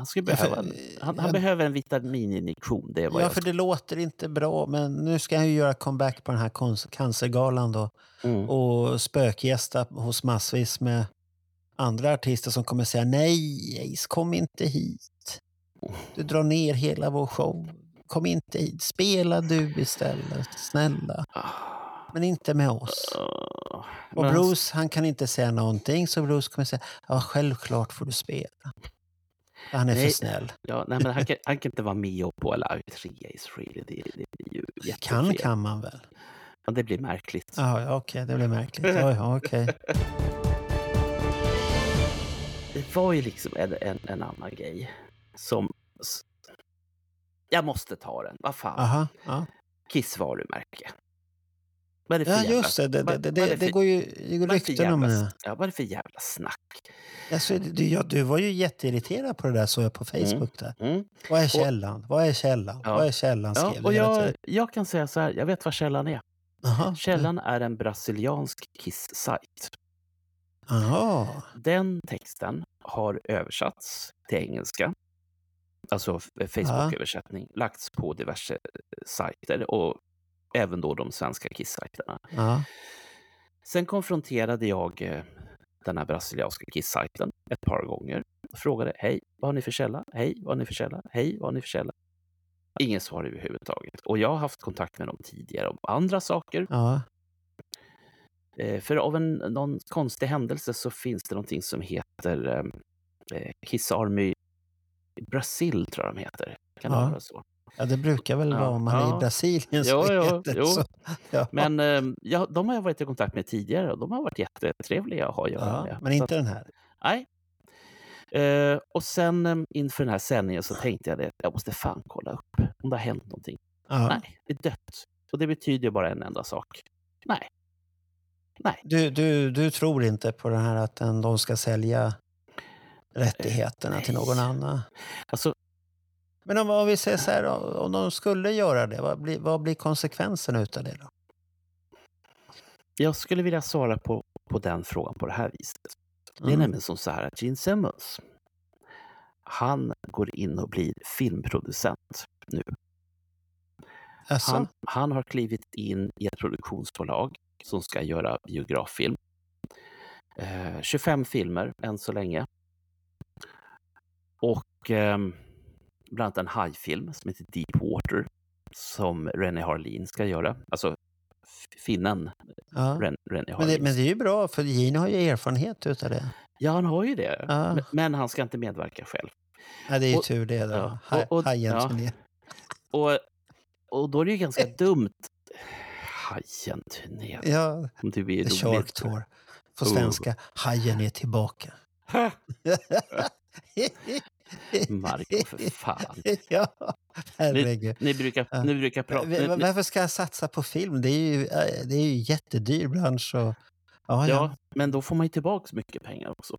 han, skulle Ja, för- behöva, en- han, han ja. behöver en vitamininjektion. Det vad Ja, jag för det låter inte bra. Men nu ska han ju göra comeback på den här cancergalan då. mm. Och spökgästa hos massvis med andra artister som kommer säga nej, Ace, kom inte hit. Du drar ner hela vår show. Kom inte hit. Spela du istället, snälla. Ah, Men inte med oss. ah. Och Bruce, han kan inte säga någonting, så Bruce kommer säga ja, självklart får du spela. Han är Nej. för snäll. Ja, nej, men han, kan, han kan inte vara med på Live 3 Ace Frehley. Det, det blir ju Kan jättefel. kan man väl? Ja, det blir märkligt. Ja, ja okej, det blir märkligt. Ja, okej. *laughs* Det var ju liksom en, en, en annan grej som... Jag måste ta den. Vad fan. Aha, ja. Kiss varumärke. Vad är det för ja, just det. Det, det, det, det, det går ju det går rykten om det. Ja, vad är det för jävla snack? Alltså, du, ja, du var ju jätteirriterad på det där, såg jag på Facebook. Där. Mm. Vad är källan? Vad är källan? Ja. Vad är källan? Ja, och jag, jag kan säga så här, jag vet vad källan är. Aha. Källan är en brasiliansk Kiss-sajt. Aha. Den texten har översatts till engelska, alltså f- Facebook-översättning, lagts på diverse eh, sajter och även då de svenska Kiss-sajterna. Ja. Sen konfronterade jag eh, den här brasilianska Kiss-sajten ett par gånger och frågade hej, vad har ni för källa? Hej, vad har ni för källa? Hej, vad har ni för källa? Ingen svar överhuvudtaget. Och jag har haft kontakt med dem tidigare om andra saker. Ja. Eh, För av en någon konstig händelse så finns det någonting som heter eh, eh, Kiss Army Brasil, tror jag de heter. Kan det Ja. vara så? Ja, det brukar väl Ja, vara om man är ja. i Brasilien. Jo, heter det så. *laughs* Ja. Men eh, ja, de har jag varit i kontakt med tidigare och de har varit jättetrevliga att ha att göra ja, med. men inte att, den här. nej. Eh, och sen eh, inför den här sändningen så tänkte jag det, jag måste fan kolla upp om det har hänt någonting. Ja. Nej, det är dött. Och det betyder ju bara en enda sak. Nej. Nej. Du, du, du tror inte på den här att den, de ska sälja rättigheterna till nej. någon annan? Alltså, Men om, om vi säger så här, om de skulle göra det, vad blir, vad blir konsekvenserna utav det då? jag skulle vilja svara på, på den frågan på det här viset. Det är Mm. nämligen som så här att Gene Simmons, han går in och blir filmproducent nu. Alltså, Han, han har klivit in i ett produktionsbolag som ska göra biograffilm. Eh, 25 filmer än så länge. Och eh, bland annat en hajfilm som heter Deepwater som René Harlin ska göra. Alltså finnen ja. Ren, René men, Harlin. det, men det är ju bra, för Gene har ju erfarenhet utav det. Ja, han har ju det. Ja. Men, men han ska inte medverka själv. Ja, det är ju Och- tur det. Då. ja, och- och- Hajen ja. turné. Och, och då är det ju ganska *laughs* dumt. Hajen-turné. Ja, Om det blir The Shark. Tour. På Oh. svenska, Hajen är tillbaka. *laughs* Marco, för fan. *laughs* ja, herregud. Ni brukar, Ja. ni brukar prata... Ni, ni, Varför ska jag satsa på film? Det är ju, äh, det är ju jättedyr bransch. Och, ja, ja. ja, men då får man ju tillbaka mycket pengar också.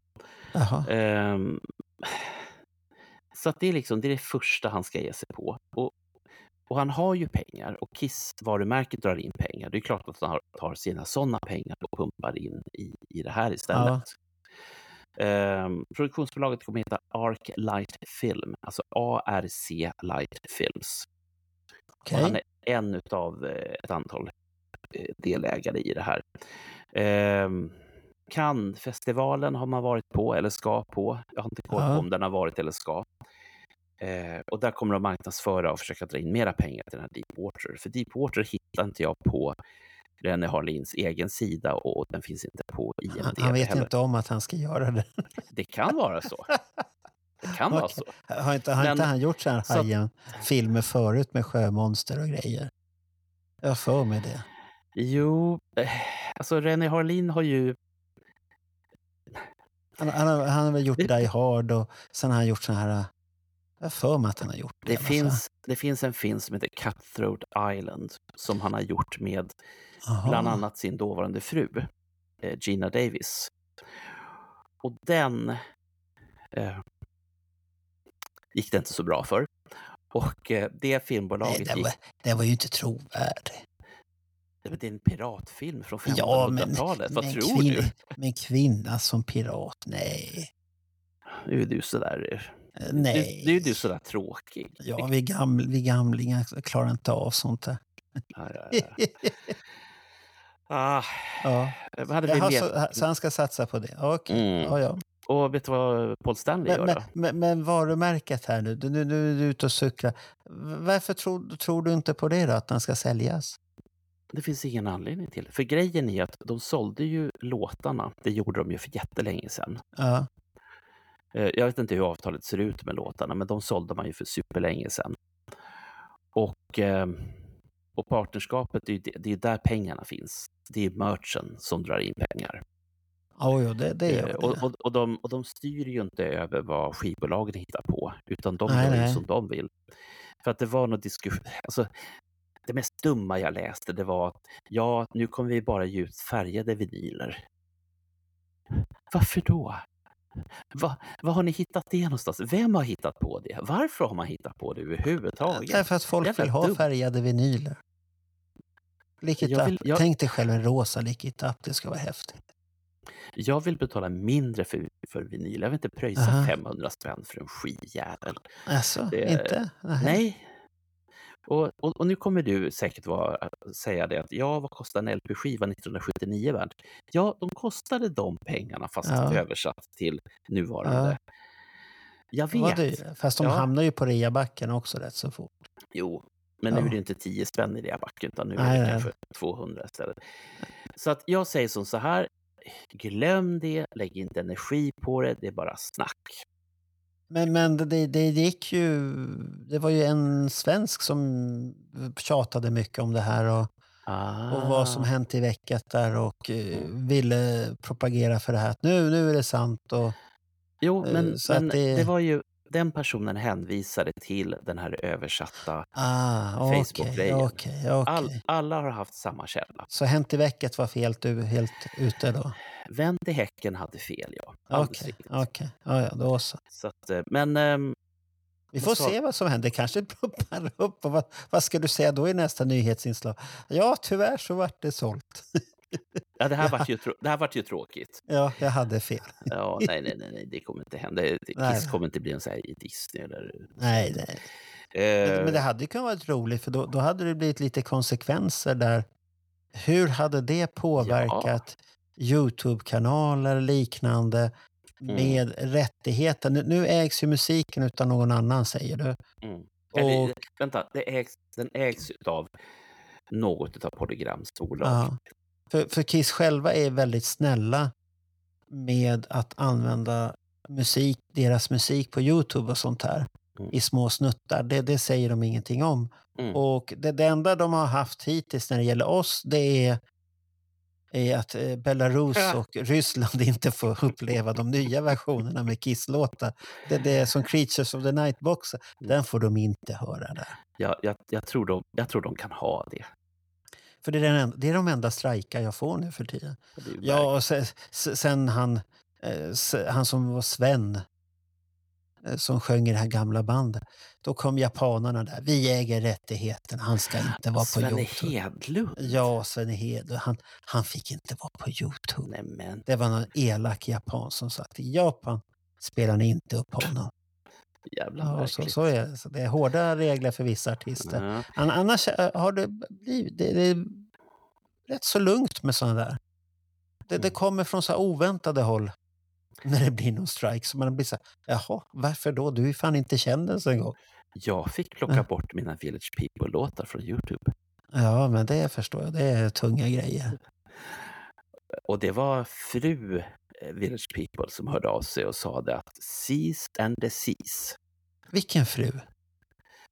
Ehm, så att det är liksom det, är det första han ska ge sig på. Och, och han har ju pengar och Kiss-varumärket drar in pengar. Det är klart att han tar sina sådana pengar och pumpar in i, i det här istället. Ehm, produktionsbolaget kommer heta Arc Light Film, alltså ARC Light Films. Okej. Han är en av ett antal eh, delägare i det här. Ehm, Cannes-festivalen har man varit på eller ska på. Jag har inte koll på Ja. om den har varit eller ska. Eh, och där kommer de marknadsföra och försöka dra in mera pengar till den här Deepwater. För Deepwater hittar inte jag på René Harlins egen sida och den finns inte på IMDB Han, han vet heller. inte om att han ska göra det. Det kan vara så. Det kan vara så. Har inte, har Men- inte han gjort så här så- Hajen-filmer förut med sjömonster och grejer? Jag har för mig det. Jo, eh, alltså René Harlin har ju... Han, han, har, han har väl gjort Die Hard och sen har han gjort så här... äh, Jag har för mig att han har gjort det. Det alla finns, det finns en film som heter Cutthroat Island som han har gjort med. Jaha. bland annat sin dåvarande fru, eh, Gina Davis. Och den eh, gick det inte så bra för. Och eh, det Nej, filmbolaget det, gick... var, det var ju inte trovärdigt. Det är en piratfilm från Ja, men, 1500-talet. Vad men, tror kvin, du? men kvinna som pirat, nej. Nu är du sådär... Eh, Nu, Nej. nu är du sådär tråkig. Ja, vi, gaml, vi gamlingar klarar inte av sånt där. Ja, ja, ja. *laughs* Ah, ja. vad hade vi Jaha, så, så han ska satsa på det? Okej. Mm. Ja, ja. Och vet du vad Paul Stanley Men, gör men, då? men, men varumärket här nu, du, nu, nu är du ute och cyklar. Varför tror, tror du inte på det då, att den ska säljas? Det finns ingen anledning till det. För grejen är att de sålde ju låtarna. Det gjorde de ju för jättelänge sedan. Ja, Eh, Jag vet inte hur avtalet ser ut med låtarna, men de sålde man ju för superlänge sedan. Och, eh, och partnerskapet, det är det, är där pengarna finns. Det är merchen som drar in pengar. oh, jo, det, det gör Eh. Och, och, och, de, och de styr ju inte över vad skivbolagen hittar på, utan de Nej, gör nej. som de vill. För att det var någon diskussion, alltså det mest dumma jag läste det var att ja, nu kommer vi bara ge ut färgade vinyler. Varför då? Va, vad har ni hittat det någonstans? Vem har hittat på det? Varför har man hittat på det överhuvudtaget? Därför att folk vill ha dumt. färgade vinyler. Lick it Jag up. vill- jag- Tänk dig själv en rosa lick it up, det ska vara häftigt. Jag vill betala mindre för, för vinyl. Jag vill inte pröjsa Aha. 500 spänn för en skitjävel. Alltså, Det- inte? Nähä. Nej. Och, och, och nu kommer du säkert vara, säga det att ja, vad kostar en LP-skiva 1979 värd? Ja, de kostade de pengarna fast Ja. översatt till nuvarande. Jag Det var vet. dyrt. Fast de Ja. hamnar ju på reabacken också rätt så fort. Jo, men nu Ja. är det inte 10 spänn i det backen utan nu är det nej. kanske 200 istället. Så att jag säger som så här, glöm det, lägg inte energi på det, det är bara snack. Men, men det, det, gick ju... Det var ju en svensk som tjatade mycket om det här och, Ah. och vad som hänt i veckat där och eh, ville propagera för det här. Att nu, nu är det sant. Och, Jo, Eh, men, men det- det... var ju, den personen hänvisade till den här översatta, ah, okej, Facebook-grejen. okej, okej. all, alla har haft samma källa. Så Hänt i veckat var fel, du helt ute då? Vänd i häcken hade fel, ja. Okej, riktigt. okej. Ja, ja, då så. Så att, eh, men ehm, Vi får sa- se vad som händer. kanske *laughs* ploppar upp. Och vad, vad ska du säga då i nästa nyhetsinslag? Ja, tyvärr så vart det sålt. *laughs* ja, det här vart ju, det här vart ju tråkigt. Ja, jag hade fel. Ja, nej, nej, nej, det kommer inte hända. Kiss kommer inte bli en sån här Disney eller... Nej, nej. Eh, Men, det hade ju kunnat vara roligt för då, då hade det blivit lite konsekvenser där. Hur hade det påverkat Youtube-kanaler och liknande Mm. med rättigheter? Nu, nu ägs ju musiken utan någon annan säger du. Mm. Och, vänta, det ägs, den ägs av något av Polygrams bolag. ja, för, för Kiss själva är väldigt snälla med att använda musik, deras musik på Youtube och sånt här Mm. i små snuttar. Det, det säger de ingenting om. Mm. Och det, det enda de har haft hittills när det gäller oss, det är, är att eh, Belarus Ja. och Ryssland *laughs* inte får uppleva de nya versionerna med Kiss-låtar. Det, det är som Creatures of the Night-boxen. Den får de inte höra där. Jag, jag, jag, tror de, jag tror de kan ha det. För det är, den, det är de enda strejkar jag får nu för tiden. Ja, och sen, sen han, eh, han som var Sven, som sjöng i det här gamla bandet. Då kom japanerna där. Vi äger rättigheterna. Han ska inte vara på Svenne Youtube. Hedlund? Ja, Svenne Hed. Han, han fick inte vara på Youtube. Nej men, Det var någon elak japan som sagt i Japan spelar ni inte upp honom. jävla Ja, så, så är det. Så det är hårda regler för vissa artister. An- Annars eh, har det blivit det, det är rätt så lugnt med sådana där. Det, det Mm. kommer från så oväntade håll *laughs* när det blir någon strike. Så man blir så här, jaha, varför då? Du är fan inte känd ens en gång. Jag fick plocka Ja. bort mina Village People-låtar från Youtube. Ja, men det förstår jag. Det är tunga grejer. Och det var fru eh, Village People som hörde av sig och sa det att cease and desist. Vilken fru?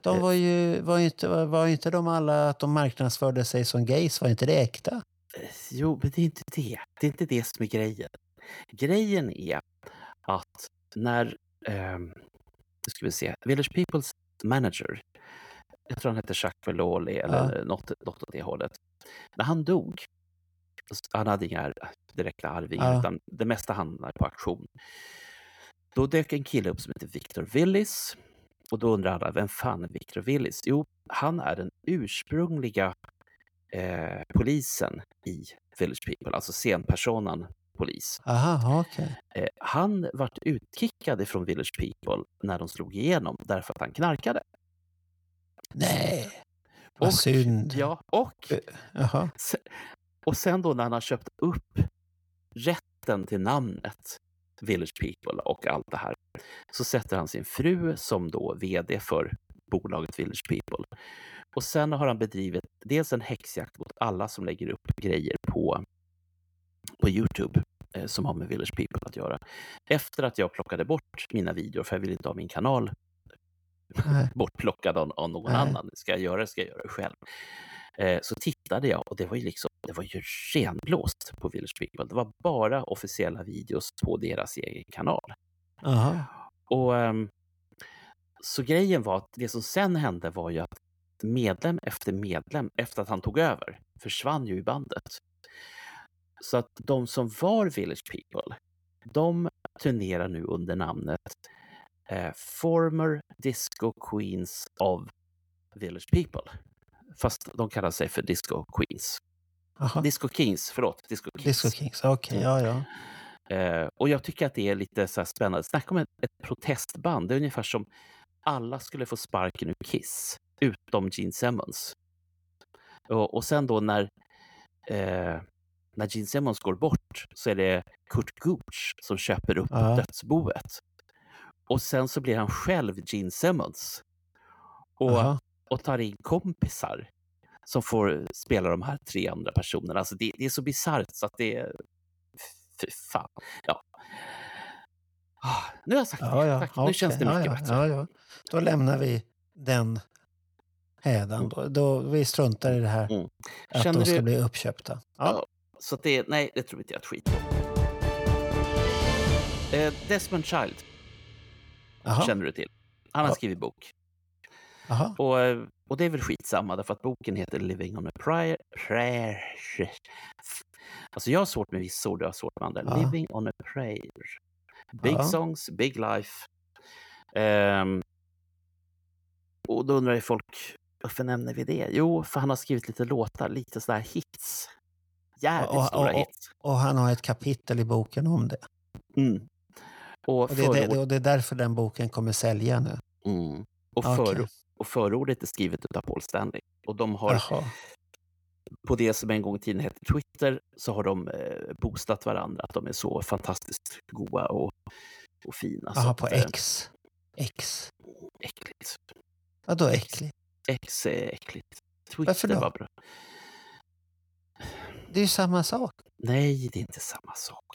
De Eh. var ju, var ju inte, var, inte de alla att de marknadsförde sig som gays, var inte det äkta? Eh, Jo, men det är inte det. Det är inte det som är grejen. Grejen är att när, nu ska vi se, Village Peoples manager, jag tror han hette Jacques Valloli eller Ja. något, något åt det hållet. När han dog, han hade inga direkta arvingar, Ja. utan det mesta hamnade på auktion. Då dök en kille upp som heter Victor Willis. Och då undrar alla, vem fan är Victor Willis? Jo, han är den ursprungliga eh, polisen i Village People, alltså scenpersonen polis. Aha, okej. Eh, han vart utkickad från Village People när de slog igenom därför att han knarkade. Nej, vad Och- synd. Ja, och, se- och sen då när han har köpt upp rätten till namnet Village People och allt det här, så sätter han sin fru som då vd för bolaget Village People. Och sen har han bedrivit dels en häxjakt mot alla som lägger upp grejer på, på Youtube eh, som har med Village People att göra. Efter att jag plockade bort mina videor, för jag vill inte ha min kanal Nej. *laughs* bortplockad av, av någon Nej. annan. Ska jag göra det, ska jag göra det själv. Eh, så tittade jag och det var ju liksom, det var ju renblåst på Village People. Det var bara officiella videos på deras egen kanal. Aha. Och ehm, Så grejen var att det som sen hände var ju att medlem efter medlem, efter att han tog över, försvann ju i bandet. Så att de som var Village People, de turnerar nu under namnet eh, Former Disco Queens of Village People. Fast de kallar sig för Disco Queens. Aha. Disco Kings, förlåt. Disco Kings. Disco Kings, okej, ja, ja. Eh, och jag tycker att det är lite så här spännande. Snacka om ett, ett protestband. Det är ungefär som alla skulle få sparken ur Kiss, utom Gene Simmons. Och, och sen då när, eh, när Gene Simmons går bort så är det Kurt Gooch som köper upp Ja. dödsboet. Och sen så blir han själv Gene Simmons. Och, Aha. och tar in kompisar som får spela de här tre andra personerna. Alltså det, det är så bisarrt så att det är... Fy fan. Ja. Ah, nu har jag sagt Ja, det. ja, Tack. Nu okej, känns det mycket ja, bättre. Ja. Då lämnar vi den hädan. Då, då, vi struntar i det här Mm. att Känner de ska du- bli uppköpta. Ja. Så det, nej, det tror inte jag ett skit på. Eh, Desmond Child Jaha. känner du till. Han har Ja. skrivit bok. Jaha. Och, eh, och det är väl skitsamma därför att boken heter Living on a prayer. prayer. Alltså jag har svårt med vissa ord, jag har svårt med andra. Ja. Living on a prayer. Big Ja. songs, big life. Ehm, och då undrar ju folk, varför nämner vi det? Jo, för han har skrivit lite låtar, lite sådär hits. Jävligt Och- stora och- hits. Och han har ett kapitel i boken om det. Mm. Och, Och det, är det, förord, och det är därför den boken kommer sälja nu. mm. och, för, och förordet är skrivet av Paul Stanley. Och de har Jaha. på det som en gång i tiden hette Twitter så har de eh, boostat varandra att de är så fantastiskt goa och, och fina. Jaha, på eh, X. X. Äckligt. Vadå äckligt? X är äckligt. Varför Twitter då? var bra. Det är ju samma sak. Nej, det är inte samma sak.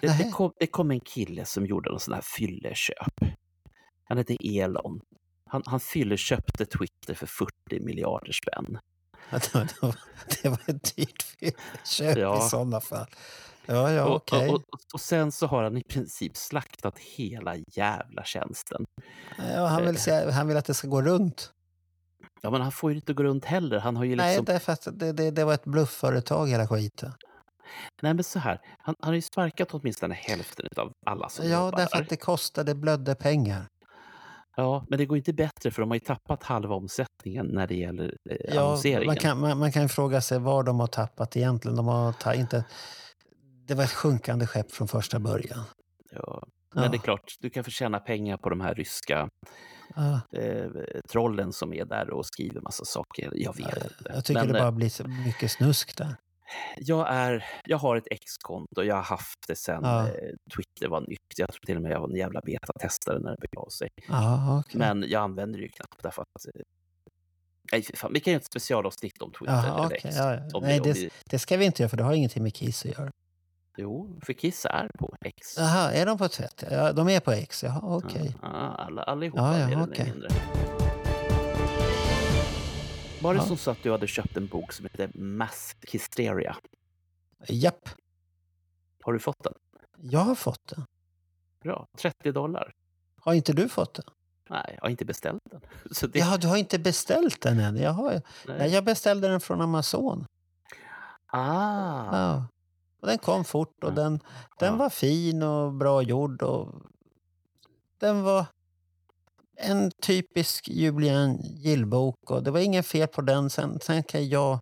Det, det, kom, det kom en kille som gjorde någon sån här fylleköp. Han hette Elon. Han, han fylleköpte Twitter för 40 miljarder spänn. Det var, det var, det var ett dyrt köp Ja. i sådana fall. Ja, ja, och, okej. och, och, och sen så har han i princip slaktat hela jävla tjänsten. Ja, han, vill säga, han vill att det ska gå runt. Ja, men han får ju inte gå runt heller. Han har ju Nej, liksom... därför att det, det, det var ett bluffföretag hela skiten. Nej, men så här. Han, han har ju sparkat åtminstone hälften av alla som Ja, jobbar därför där. att det kostade blödde pengar. Ja, men det går inte bättre för de har ju tappat halva omsättningen när det gäller eh, Ja, annonseringen. man, kan, man, man kan ju fråga sig var de har tappat egentligen. De har ta, inte, det var ett sjunkande skepp från första början. Ja. Men Ja. det är klart, du kan få tjäna pengar på de här ryska Ja, eh, trollen som är där och skriver massa saker. Jag vet inte. jag tycker Men, det eh, bara blir så mycket snusk där. jag, är, jag har ett X-konto. Jag har haft det sen Ja. eh, Twitter var nytt. Jag tror till och med jag var en jävla betatestare när det begav sig. Ja, okej. Men jag använder det ju knappt därför att... eh, Nej, fan. Vi kan göra ett specialavsnitt om Twitter. Jaha, eller okej, X. ja, ja. Nej, det- Det ska vi inte göra för det har ingenting med Kiss att göra. Jo, för Kiss är på X. Jaha, är de på tvätt? Ja, de är på X, jaha okej. Ja, alla, allihopa Ja, ja, eller okej. mindre. Var det Ja. som så att du hade köpt en bok som heter Mass Hysteria? Japp, Har du fått den? jag har fått den. Bra. 30 dollar? Har inte du fått den? Nej, jag har inte beställt den. *laughs* Så det, Ja, du har inte beställt den än? Jaha, nej, jag beställde den från Amazon. Ah, Ja. Och den kom fort och den, den Ja. var fin och bra gjord. Och den var en typisk Julian Gill-bok och det var ingen fel på den. Sen, sen kan jag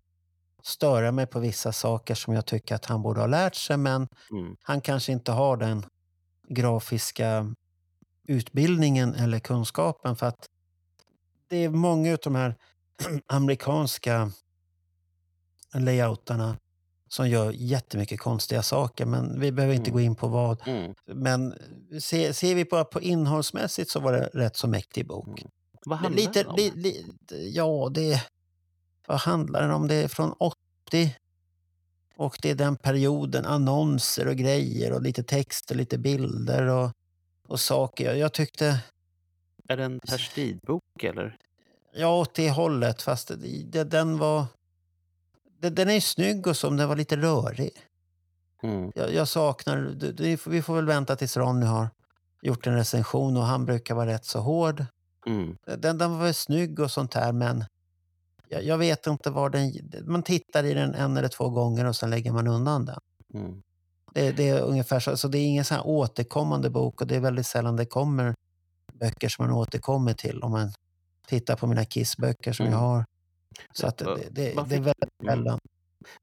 störa mig på vissa saker som jag tycker att han borde ha lärt sig, men Mm. han kanske inte har den grafiska utbildningen eller kunskapen för att det är många av de här *clears throat* amerikanska layoutarna som gör jättemycket konstiga saker, men vi behöver inte Mm. gå in på vad. Mm. Men se, ser vi bara på innehållsmässigt så var det rätt så mäktig bok. Mm. Vad handlar Lite, den om? li, li, ja, det... Vad handlar den om? Det är från 80. Och det är den perioden, annonser och grejer och lite text och lite bilder och, och saker. Jag, tyckte, Är det en Per Strid-bok eller? ja åt det hållet, fast det, den var... Den är ju snygg och så, men den var lite rörig. Mm. Jag, jag saknar, vi får väl vänta tills Ronny har gjort en recension och han brukar vara rätt så hård. Mm. Den, den var väl snygg och sånt här, men jag, jag vet inte var den... Man tittar i den en eller två gånger och sen lägger man undan den. Mm. Det, det är ungefär så. så det är ingen sån här återkommande bok och det är väldigt sällan det kommer böcker som man återkommer till om man tittar på mina Kiss-böcker som Mm. jag har. Så att det, det, vad det är väldigt Mm. sällan.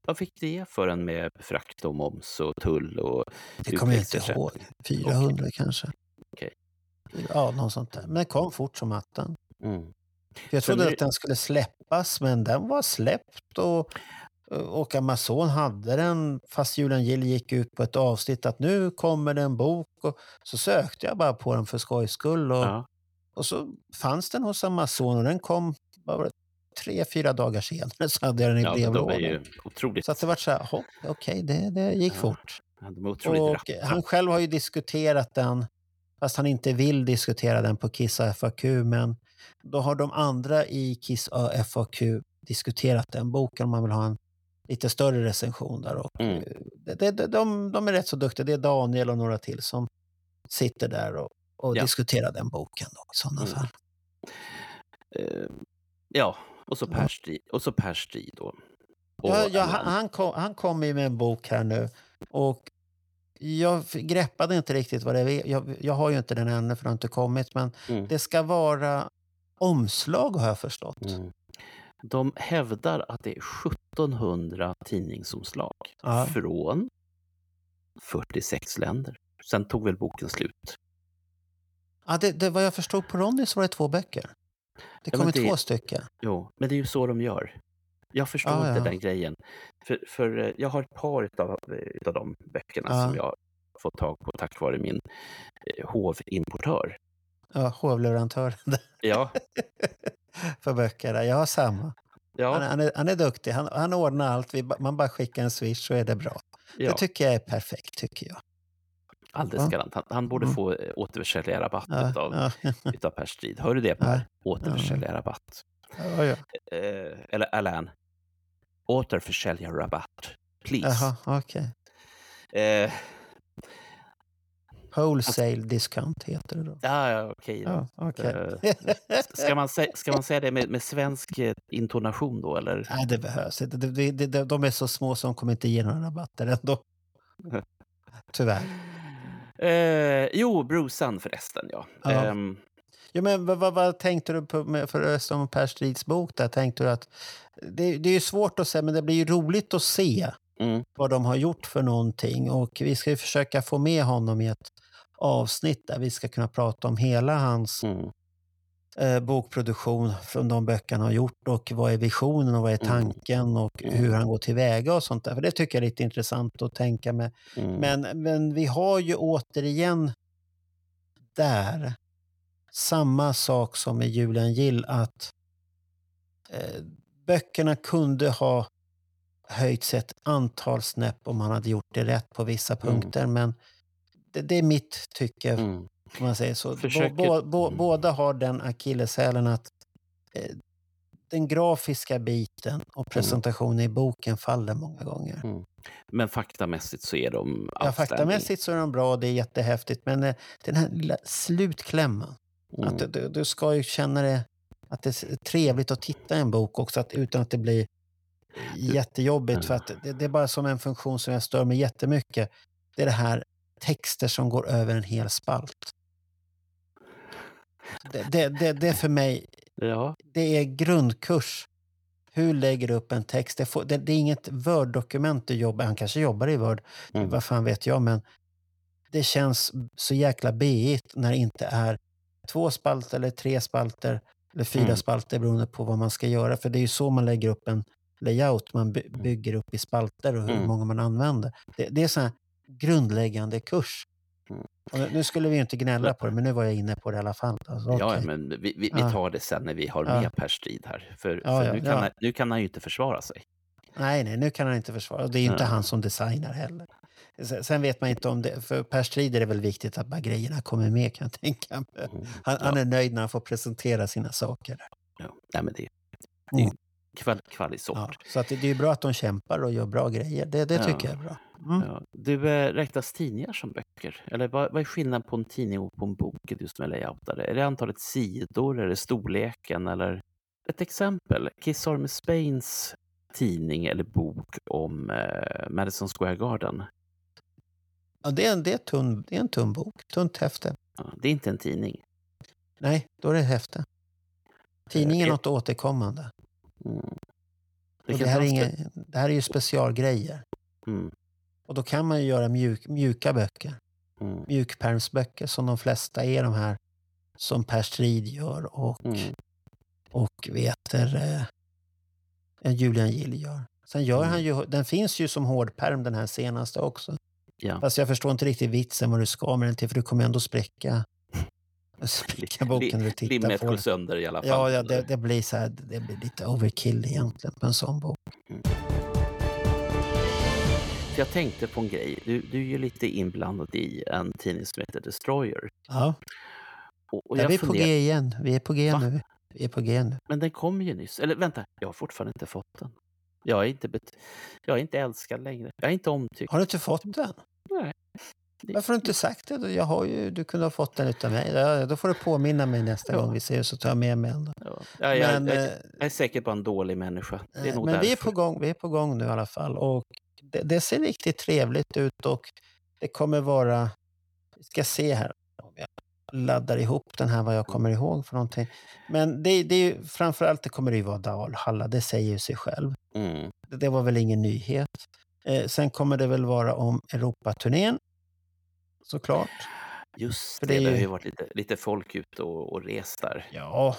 Vad fick det för en med frakt och moms och tull och Det kommer jag inte ihåg. 400 kanske. Okej. Ja, något sånt där. Men den kom fort som attan. Mm. Jag trodde det- att den skulle släppas, men den var släppt och, och Amazon hade den fast Julian Gill gick ut på ett avsnitt att nu kommer det en bok. Och så sökte jag bara på den för skojs skull och, Ja. och så fanns den hos Amazon och den kom var det, tre, fyra dagar senare så hade jag den i ja, de brevlådan. ju otroligt... Så att det var så här, okej, det, det gick Ja, fort. De Och rappa. han själv har ju diskuterat den, fast han inte vill diskutera den på Kiss FAQ, men då har de andra i Kiss FAQ diskuterat den boken om man vill ha en lite större recension där. Och Mm. eh, det, det, de, de, de är rätt så duktiga. Det är Daniel och några till som sitter där och, och Ja. diskuterar den boken då, i sådana Mm. fall. Eh, ja, och så. Per Strid, och så Per Strid då. Och Ja, ja, han, han, kom, han kom med en bok här nu och jag greppade inte riktigt vad det är. Jag, jag har ju inte den ännu för det har inte kommit, men Mm. det ska vara omslag har jag förstått. Mm. De hävdar att det är 1700 tidningsomslag Ja. från 46 länder. Sen tog väl boken slut. Ja, det, det, vad jag förstod på Ronny så var det två böcker. Det Ja, kommer men det- två stycken. Jo, men det är ju så de gör. Jag förstår Ja, inte ja. den grejen. För, för eh, jag har ett par utav, eh, utav de böckerna Ja. som jag har fått tag på tack vare min eh, hovimportör. Ja, hovleverantör *laughs* Ja, för böcker. där. Jag har samma. Han, ja, är- han, är, han är duktig. Han, han ordnar allt. Vi, man bara skickar en swish så är det bra. ja Det tycker jag är perfekt, tycker jag. Alldeles Ja. galant. Han, han borde Mm. få eh, återförsäljarrabatt Ja, utav, ja, *laughs* utav Per Strid. Hör du det Per? Ja. Återförsäljarrabatt. ja, ja. Eh, eller Alain. Återförsäljarrabatt. Please. Jaha, okej. Eh, Wholesale discount heter det då. ja, ja, okej. Ja, okej. Eh, *laughs* Ska man, sä- ska man säga det med, med svensk eh, intonation då, eller? Nej, det behövs inte. De är så små som kommer inte ge några rabatter ändå. *laughs* Tyvärr. Eh, jo, Brucean förresten, ja. Ja. Ehm, Ja, men vad, vad, vad tänkte du på med, förresten om Per Strids bok? Där? Tänkte du att, det, det är ju svårt att säga, men det blir ju roligt att se mm, vad de har gjort för någonting. Och vi ska ju försöka få med honom i ett avsnitt där vi ska kunna prata om hela hans mm, eh, bokproduktion från de böcker han har gjort och vad är visionen och vad är Mm. tanken och Mm. hur han går tillväga och sånt där. För det tycker jag är lite intressant att tänka med. mm, Men, men vi har ju återigen där samma sak som med Julian Gill att eh, böckerna kunde ha höjts ett antal snäpp om han hade gjort det rätt på vissa Mm. punkter. Men det, det är mitt tycke, mm. Om man säger så. Försöker- Bå, bå, mm. Båda har den akilleshälen att eh, den grafiska biten och presentationen i boken faller många gånger. Men faktamässigt så är de Ja, faktamässigt så är de bra och det är jättehäftigt. Men eh, den här lilla slutklämmen. Mm. Att du, du, du ska ju känna det, att det är trevligt att titta i en bok också att, utan att det blir jättejobbigt. För att det, det är bara som en funktion som jag stör mig jättemycket. Det är det här texter som går över en hel spalt. Det, det, det, det är för mig, Ja, det är grundkurs. hur lägger du upp en text? Det, får, är inget Word-dokument du jobbar Han kanske jobbar i Word, Mm. vad fan vet jag. Men det känns så jäkla beigt när det inte är två spalter eller tre spalter eller fyra Mm. spalter beroende på vad man ska göra. För det är ju så man lägger upp en layout. Man by- bygger upp i spalter och hur Mm. många man använder. Det, det är så här grundläggande kurs. Och nu- skulle vi ju inte gnälla på det, men nu var jag inne på det i alla fall. Alltså, Ja, men vi, vi, vi Ja. tar det sen när vi har Ja. med Per Strid här. För, Ja, för nu, kan han, nu kan han ju inte försvara sig. Nej, nej, nu kan han inte försvara. Och det är ju inte han som designar heller. Sen, vet man inte om det, för Per Strid är det väl viktigt att bara grejerna kommer med kan jag tänka mig. Mm. Han, han är nöjd när han får presentera sina saker. Ja. Nej, men det, det Mm. Kval, kvalisort. Ja, så att det, det är bra att de kämpar och gör bra grejer. Det, det Ja. tycker jag är bra. Mm. Ja. Du, eh, räknas tidningar som böcker? Eller vad, vad är skillnaden på en tidning och på en bok just med layoutare? Är det antalet sidor, är det storleken eller? Ett exempel, Kiss Army Spains tidning eller bok om eh, Madison Square Garden. Ja, det, är en, det, är tunn, det är en tunn bok, tunt häfte. Ja, det är inte en tidning. Nej, då är det häfte. Tidningen är Eh, något återkommande. Mm. Det här inga, det- här är ju specialgrejer. Mm. Och då kan man ju göra mjuk, mjuka böcker. Mm. Mjukpärmsböcker som de flesta är de här som Per Strid gör och, Mm. och vet eh, Julian Gill gör. Sen gör Mm. han ju, den finns ju som hårdperm den här senaste också. Ja. Fast jag förstår inte riktigt vitsen vad du ska med den till för du kommer ändå spräcka, spräcka boken du tittar Limmet på går sönder i alla fall. Ja, ja det, det blir så här, det blir lite overkill egentligen på en sån bok. För jag tänkte på en grej. Du, du är ju lite inblandad i en tidning som heter Destroyer. Ja, Och, och jag vi är på funderar- G igen. Vi är på G Va? nu. Vi är på G nu. Men den kom ju nyss. Eller vänta, jag har fortfarande inte fått den. Jag är inte, bet- jag är inte älskad längre. Jag är inte omtyckt. Har du inte fått den? Nej. Varför har du inte sagt det? då? Jag har ju, du kunde ha fått den utan mig. Ja, då får du påminna mig nästa Ja. gång vi ses så tar jag med mig den. Ja. Ja, jag, Men, jag, eh, jag är säkert bara en dålig människa. Det är Nej, nog Men vi är, på gång, vi är på gång nu i alla fall. Och det, det ser riktigt trevligt ut och det kommer vara... Vi ska se här om jag laddar ihop den här vad jag kommer ihåg för någonting. Men det, det är ju, framförallt det kommer det ju vara Dalhalla, det säger ju sig själv. Mm. Det, det var väl ingen nyhet. Eh, sen kommer det väl vara om Europaturnén. Såklart. Just För det, det ju- har ju varit lite, lite folk ute och, och rest där. Ja,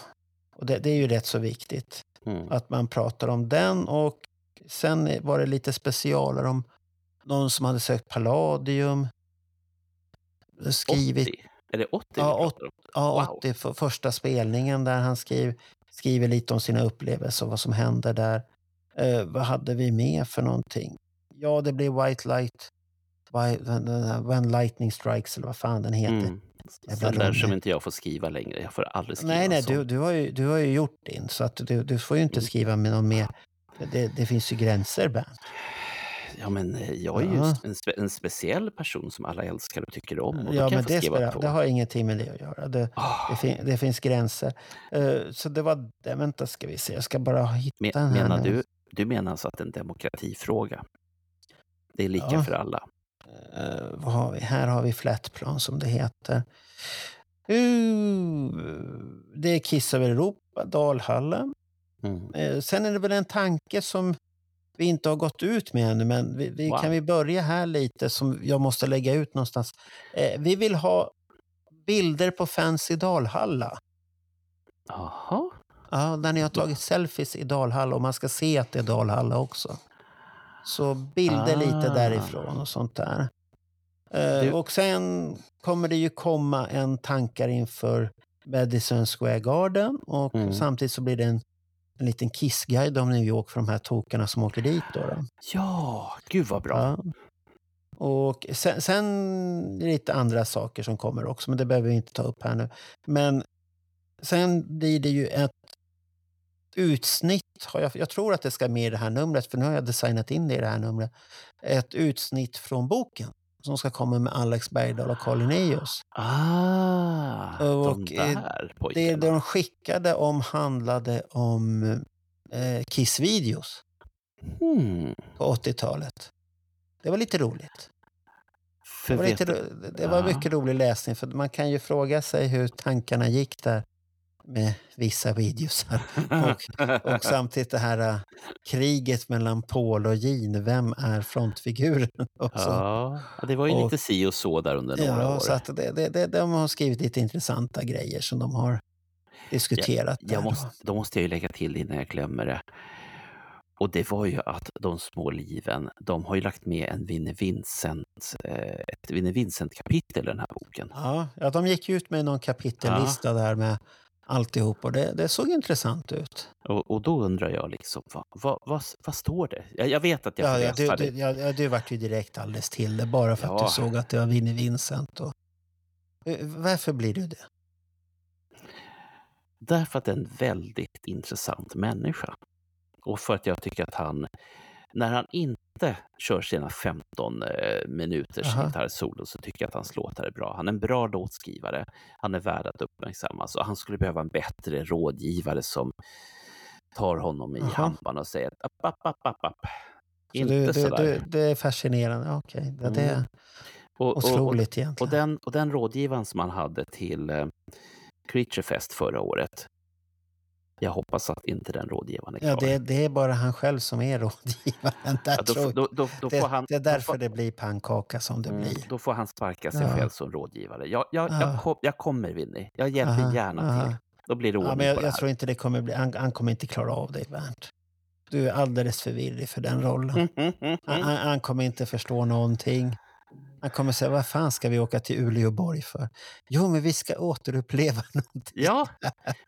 och det, det är ju rätt så viktigt. Mm. att man pratar om den. Och sen var det lite specialer om någon som hade sökt Palladium. Skrivit 80? Är det 80 Ja, vi pratar om? ja, Wow. 80 för första spelningen där han skriv, skriver lite om sina upplevelser och vad som hände där. Eh, vad hade vi med för någonting? Ja, det blir White Light. When Lightning Strikes eller vad fan den heter. Mm. Den där som inte jag får skriva längre. Jag får aldrig skriva Nej, nej, så. du, du, har ju, du har ju gjort din så att du, du får ju inte Mm. skriva med någon mer. Det, det finns ju gränser, Bernt. Ja, men eh, jag är ju Ja. en, spe, en speciell person som alla älskar och tycker om. Och Ja, men det, två. det har ingenting med det att göra. Det, Ah, det, fin, det finns gränser. Eh, så det var det. Vänta, ska vi se. Jag ska bara hitta men, den här menar nu. du, du menar alltså att det är en demokratifråga? Det är lika Ja. för alla? Eh, vad har vi? Här har vi Flatplan som det heter. Uh, det är Kiss över Europa, Dalhalla. Mm. Eh, sen är det väl en tanke som vi inte har gått ut med ännu, men vi, vi, Wow. kan vi börja här lite som jag måste lägga ut någonstans. Eh, vi vill ha bilder på fans i Dalhalla. Jaha. Ja, där ni har tagit selfies i Dalhalla och man ska se att det är Dalhalla också. Så bilder lite Ah. därifrån och sånt där. Eh, Du- Och sen kommer det ju komma en tankar inför Madison Square Garden och Mm. samtidigt så blir det en, en liten kissguide om New York för de här tokarna som åker dit. Då, då. Ja, gud vad bra. Ja. Och sen, sen lite andra saker som kommer också, men det behöver vi inte ta upp här nu. Men sen blir det ju ett utsnitt, jag, jag tror att det ska med i det här numret, för nu har jag designat in det i det här numret. Ett utsnitt från boken som ska komma med Alex Bergdahl och Colin Eos. Ah, Och, de eh, där Det pojkarna. de skickade om handlade om eh, Kiss-videos Hmm. på 80-talet. Det var lite roligt. För Det var, lite, det var mycket rolig läsning för man kan ju fråga sig hur tankarna gick där med vissa videosar. Och, och samtidigt det här uh, kriget mellan Paul och Jean. Vem är frontfiguren? *laughs* Ja, det var ju Och- lite si och så där under några Ja, år. så att det, det, det, de har skrivit lite intressanta grejer som de har diskuterat. Jag då. måste, då måste jag ju lägga till innan jag glömmer det. Och det var ju att De små liven, de har ju lagt med en Vinnie Vincent, eh, ett Vinnie Vincent-kapitel i den här boken. Ja, ja, de gick ut med någon kapitellista där med alltihop och det, det såg intressant ut. Och, och då undrar jag liksom, vad, vad, vad, vad står det? Jag, jag vet att jag Ja, ja, du, du, ja, du vart ju direkt alldeles till det bara för att Ja. du såg att det var Vinnie Vincent. Och... Eh, Varför blir du det? Därför att det är en väldigt intressant människa. Och för att jag tycker att han, när han inte kör sina 15 eh, minuters Aha. gitarrsolo så tycker jag att hans låtar är bra. Han är en bra låtskrivare, han är värd att uppmärksammas och han skulle behöva en bättre rådgivare som tar honom i Aha. hampan och säger att app, app, app, app, app. Inte du, du, du, det är fascinerande. Okej, ja, det är Mm. och, och, och, otroligt och, egentligen. den, och den rådgivaren som han hade till eh, Creature Fest förra året, jag hoppas att inte den rådgivaren är kvar. Ja, det, det är bara han själv som är *laughs* rådgivaren. Där, Ja, då, då, då, då det, han, det är därför får, det blir pannkaka som det mm, blir. Då får han sparka sig Ja. själv som rådgivare. Jag, jag, Ja. jag, kom, jag kommer Winnie, jag hjälper Aha, gärna till. Då blir det ordning Ja, men jag, på det jag här. tror inte det kommer bli... Han, han kommer inte klara av dig, Bernt. Du är alldeles för virrig för den rollen. *laughs* Mm, mm. han, han kommer inte förstå någonting. Han kommer säga, vad fan ska vi åka till Uleåborg för? Jo, men vi ska återuppleva *laughs* någonting. Ja,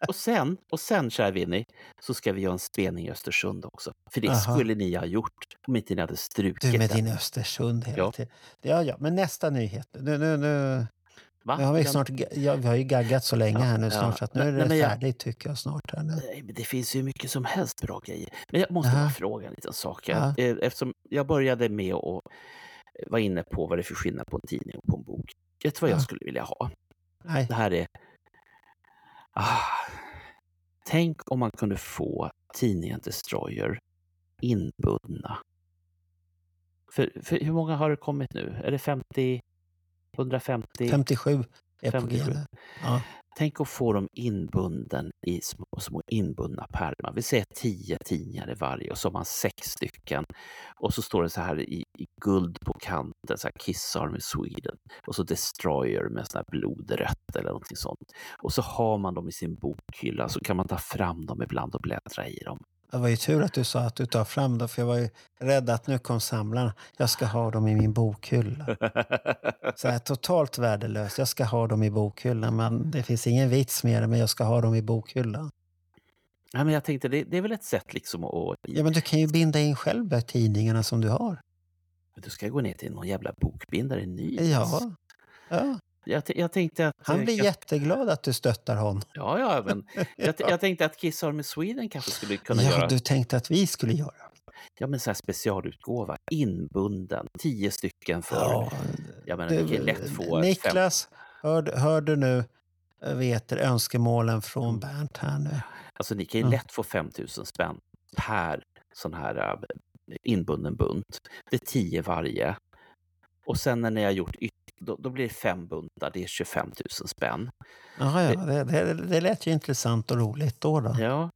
och sen, och sen kära Winnie, så ska vi göra en spelning i Östersund också. För det Aha. skulle ni ha gjort om inte ni hade strukit Du med din Östersund hela Ja. tiden. Ja, ja, men nästa nyhet. Nu, nu, nu, Va? nu har vi, snart, ja, vi har ju gaggat så länge Ja, här nu ja. snart så att nu är det nej, jag- färdigt tycker jag snart. Här nu. Nej, men det finns ju mycket som helst bra grejer. Men jag måste bara fråga en liten sak. Jag, eh, Eftersom jag började med att vara inne på vad det är för skillnad på en tidning och på en bok. Vet du vad Ja. jag skulle vilja ha? Nej, Det här är... Ah, tänk om man kunde få tidningen Destroyer inbundna. För, för hur många har det kommit nu? Är det 50? 150? 57 är på 57. G nu. Ja. Tänk att få dem inbunden i små, små inbundna pärmar. Vi säger tio tidningar i varje och så har man sex stycken. Och så står det så här i, i guld på kanten, så här Kiss Army Sweden. Och så Destroyer med sån här blodrött eller någonting sånt. Och så har man dem i sin bokhylla så kan man ta fram dem ibland och bläddra i dem. Det var ju tur att du sa att du tar fram dem för jag var ju rädd att nu kom samlarna. Jag ska ha dem i min bokhylla. *laughs* Så här, totalt värdelöst. Jag ska ha dem i bokhyllan men det finns ingen vits med det men jag ska ha dem i bokhyllan. ja, men jag tänkte, det, det är väl ett sätt liksom att... Ja men du kan ju binda in själv de tidningarna som du har. Du ska gå ner till någon jävla bokbindare i Nynäs. Ja. ja. Jag, jag tänkte att... Han eh, blir jag- jätteglad att du stöttar honom. *laughs* Ja, ja, men *laughs* jag, jag tänkte att Kiss Army Sweden kanske skulle kunna ja, göra du tänkte att vi skulle göra. ja, men så här specialutgåva, inbunden, tio stycken för... Ja, jag menar, vi kan lätt få... Fem, Niklas, hör, hör du nu eh, vet du, önskemålen från Bernt här nu? alltså, ni kan ju Ja. lätt få 5 000 spänn per sån här äh, inbunden bunt. Det är tio varje. Och sen när ni har gjort yt- då, då blir det fem buntar, det är 25 000 spänn. Jaha, ja, det, det, det lät ju intressant och roligt då. då. Ja.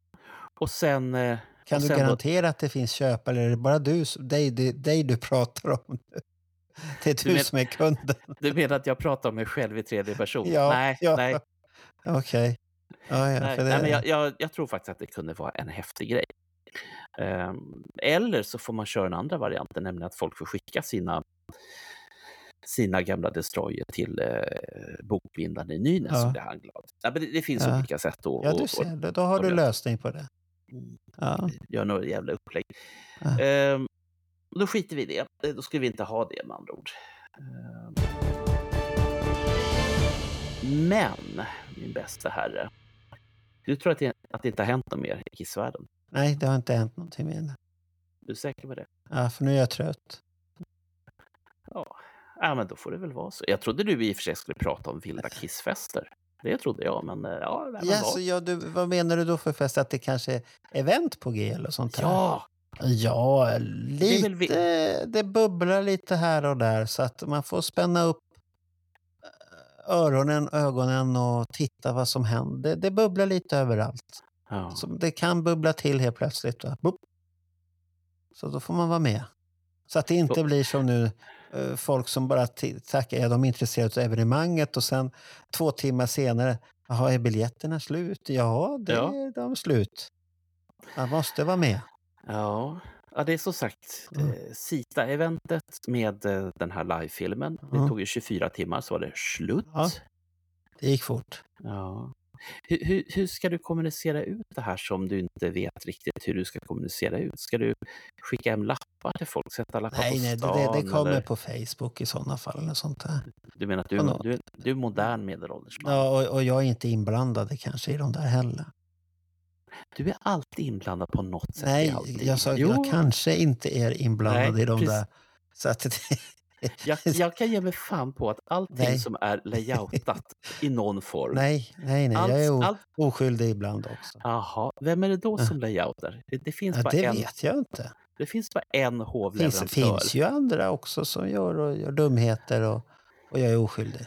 Och sen... eh, Kan och du sen då- garantera att det finns köpare eller är det bara du, dig, dig, dig du pratar om? *laughs* Det är Du du men- som är kunden? *laughs* Du menar att jag pratar om mig själv i tredje person? Ja, nej, ja. nej. Okej. Ja, ja, Nej, för det, nej, men jag, jag, jag tror faktiskt att det kunde vara en häftig grej. Ehm, eller så får man köra den andra varianten, nämligen att folk får skicka sina, sina gamla destroyer till eh, bokbindaren i Nynäs, Ja. så blir han glad. Ja, men det, det finns Ja. olika sätt att ja, du ser. Då, då har och du lösning på det. mm, Ja. göra några jävla upplägg. Ja. Ehm, då skiter vi i det. Då ska vi inte ha det med andra ord. Ehm. Men, min bästa herre. Du tror att det, att det inte har hänt något mer i kissvärlden? Nej, det har inte hänt någonting det. Du är säker på det? Ja, för nu är jag trött. Ja. men då får det väl vara så. Jag trodde du i och för sig skulle prata om vilda *laughs* kissfester. Det trodde jag, men eh, ja, men Ja, så, ja, du, vad menar du då för fest? Att det kanske är event på G eller sånt här? ja, Ja, lite. väl vi- Det, bubblar lite här och där så att man får spänna upp öronen, ögonen och titta vad som händer. Det, det bubblar lite överallt. Ja. Så det kan bubbla till helt plötsligt. Så då får man vara med. Så att det inte blir som nu eh, folk som bara tackar, ja, de är intresserade av evenemanget och sen två timmar senare, jaha, är biljetterna slut? Ja, det Ja. är de slut. Man måste vara med. Ja. ja, det är som sagt Mm. eh, Sita-eventet med eh, den här livefilmen. Det Mm. tog ju 24 timmar så var det slut. Ja. Det gick fort. Ja. Hur, hur, hur ska du kommunicera ut det här som du inte vet riktigt hur du ska kommunicera ut? Ska du skicka hem lappar till folk? Sätta lappar Nej, på nej, det, stan? det, det kommer eller? på Facebook i sådana fall. Eller sånt där. Du menar att du, du, du är modern medelålders man? Ja, och, och jag är inte inblandad kanske i de där heller. Du är alltid inblandad på något sätt Nej, jag sa Jo, jag kanske inte är inblandad Nej, i de precis. där. Så att det, *laughs* jag, jag kan ge mig fan på att allting Nej. som är layoutat i någon form. nej, nej, nej. allt, Jag är o, allt, oskyldig ibland också. aha, vem är det då som layoutar? Det, det, finns Ja, bara det en, vet jag inte. det finns bara en Det hovleverantör. finns, finns ju andra också som gör, och gör dumheter och, och jag är oskyldig.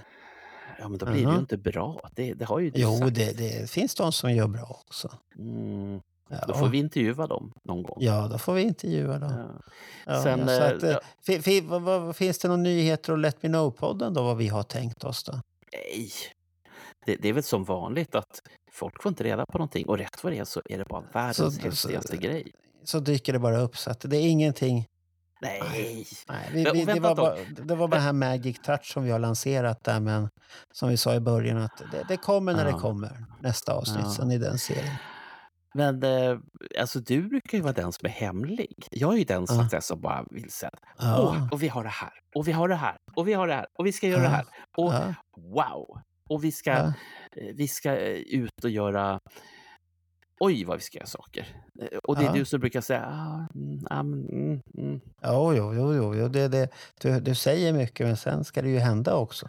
Ja, men då blir det ju Jaha. inte bra. Det, det har ju du Jo, sagt. det, det finns de som gör bra också. Mm, Ja, då får vi intervjua dem någon gång. ja då får vi intervjua dem. Ja. Ja, Sen, ja, eh, att, ja. vad, vad, finns det några nyheter och Let Me Know-podden då, vad vi har tänkt oss då? Nej, det, det är väl som vanligt att folk får inte reda på någonting och rätt vad det är så är det bara världens Så- så- häftigaste grej. Så dyker det bara upp, så att det är ingenting. Nej, Nej, vi, vi, det, var bara, det var bara den här Magic Touch som vi har lanserat där, men som vi sa i början att det, det kommer när Ja. det kommer, nästa avsnitt Ja. sen i den serien. Men eh, alltså du brukar ju vara den som är hemlig. Jag är ju den så Ja. som bara vill säga att Ja. Åh, och vi har det här, och vi har det här, och vi har det här, och vi ska göra det Ja. här. Och wow! Och vi ska, eh, vi ska eh, ut och göra Oj, vad vi ska göra saker. Eh, Och det är du som brukar säga ah, mm, ah, mm, mm. Jo, jo, jo, jo det, det, du, du säger mycket, men sen ska det ju hända också.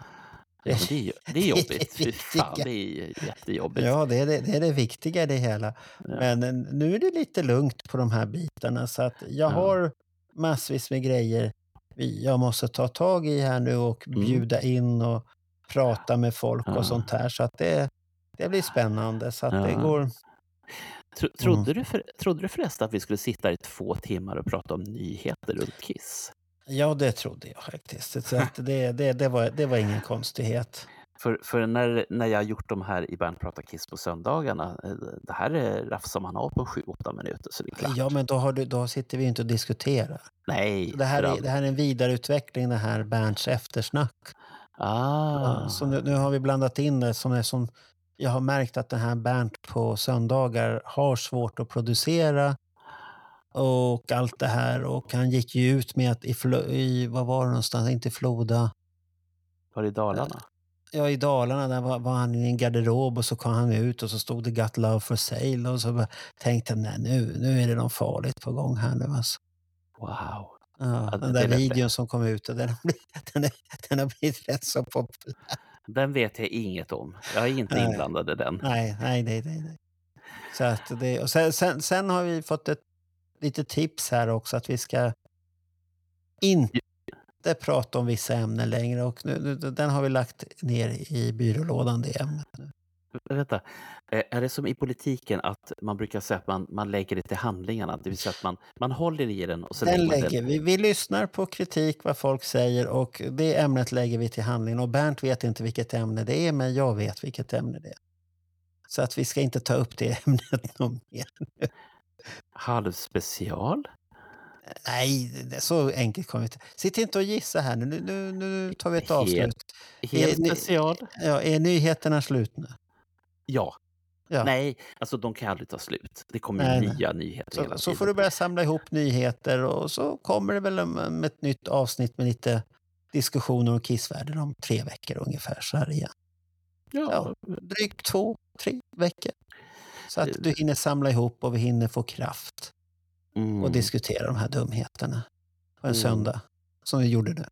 Ja, det, är, *laughs* det är jobbigt. Fy viktiga. fan, det är jättejobbigt. Ja, det är det, det är det viktiga i det hela. Ja. Men eh, nu är det lite lugnt på de här bitarna, så att jag Ja. har massvis med grejer jag måste ta tag i här nu och Mm. bjuda in och prata med folk Ja. och sånt här. Så att det, det blir spännande. Så att det går... Tro, trodde, du för, trodde du förresten att vi skulle sitta i två timmar och prata om nyheter runt Kiss? Ja, det trodde jag faktiskt. Så att det, det, det, var, det var ingen konstighet. För, för när, när jag har gjort de här i Bernt pratar Kiss på söndagarna, eh, det här är rafsar man av på 7-8 minuter så det är klart. Ja, men då, har du, då sitter vi inte och diskuterar. Nej, Det här, är, det här är en vidareutveckling, det här Bernts eftersnack. Ah, Så nu, nu har vi blandat in det som är som... Jag har märkt att den här Bernt på söndagar har svårt att producera och allt det här. Och han gick ju ut med att i, i vad var det någonstans, inte Floda, var det i Dalarna? ja i Dalarna, där var, var han i en garderob och så kom han ut och så stod det Got Love for Sale och så tänkte nej nu, nu är det något farligt på gång här nu alltså. Wow. Ja, Ja, den där videon som kom ut, den har blivit, *laughs* den, är, den har blivit rätt så populär. Den vet jag inget om. Jag är inte Nej. inblandad i den. Nej, nej, nej. nej, nej. Så att det, och sen, sen, sen har vi fått ett lite tips här också att vi ska inte prata om vissa ämnen längre och nu, nu, den har vi lagt ner i byrålådan det ämnet. nu. Vänta, eh, är det som i politiken att man brukar säga att man, man lägger det till handlingarna? Det vill säga att man, man håller i den och så Den lägger lägger vi. Vi lyssnar på kritik, vad folk säger och det ämnet lägger vi till handlingen. Och Bernt vet inte vilket ämne det är, men jag vet vilket ämne det är. Så att vi ska inte ta upp det *laughs* ämnet någon mer. Halvspecial. Nej, är så enkelt kommer vi inte. Sitt inte och gissa här nu. Nu, nu, nu tar vi ett Helt- avslut. Helt ni- special. Ja, är nyheterna slut nu? Ja. Ja. Nej, alltså de kan aldrig ta slut. Det kommer Nej, ju nej. nya nyheter hela Så, så tiden. får du börja samla ihop nyheter och så kommer det väl med ett nytt avsnitt med lite diskussioner om Kissvärlden om tre veckor ungefär. Så här igen. Ja, Drygt två, tre veckor. Så att du hinner samla ihop och vi hinner få kraft mm. och diskutera de här dumheterna på en Mm. söndag. Som vi gjorde nu.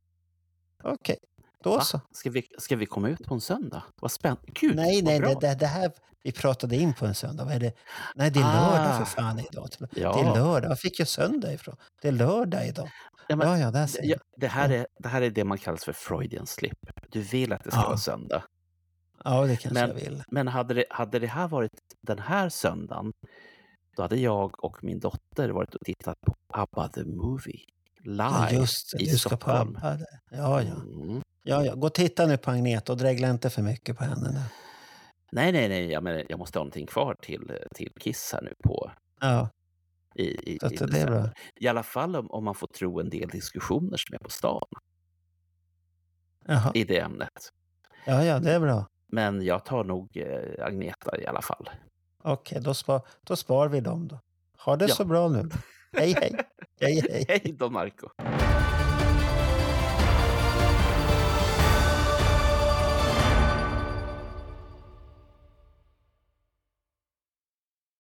Okej, då Va? så. Ska vi, ska vi komma ut på en söndag? Vad spännande. Gud, Nej, nej, bra. det, det, här vi pratade in på en söndag. Vad är det? Nej, det är Ah. lördag för fan idag. Ja. Det är lördag. Var fick jag söndag ifrån? Det är lördag idag. Ja, men- Ja, ja, där ser Ja, jag. det, här är, det här är det man kallar för Freudian slip. Du vill att det ska Ja. vara söndag. Ja, det kanske Men- jag vill. Men hade det, hade det här varit den här söndagen, då hade jag och min dotter varit och tittat på ABBA the Movie live Ja, just i Du ska på Stockholm. ABBA. Ja, ja. Mm. ja, ja. Gå och titta nu på Agneta och dregla inte för mycket på henne. Nu. Nej, nej, nej, jag, menar, jag måste ha någonting kvar till, till Kiss här nu på Ja, i, i, i det är bra. I alla fall om, om man får tro en del diskussioner som är på stan Jaha. i det ämnet. Ja, ja, det är bra. Men jag tar nog eh, Agneta i alla fall. Okej, då, spar, då spar vi dem då. Ha det Ja. så bra nu. Hej, hej. *laughs* Hej, hej. Hej då, Marco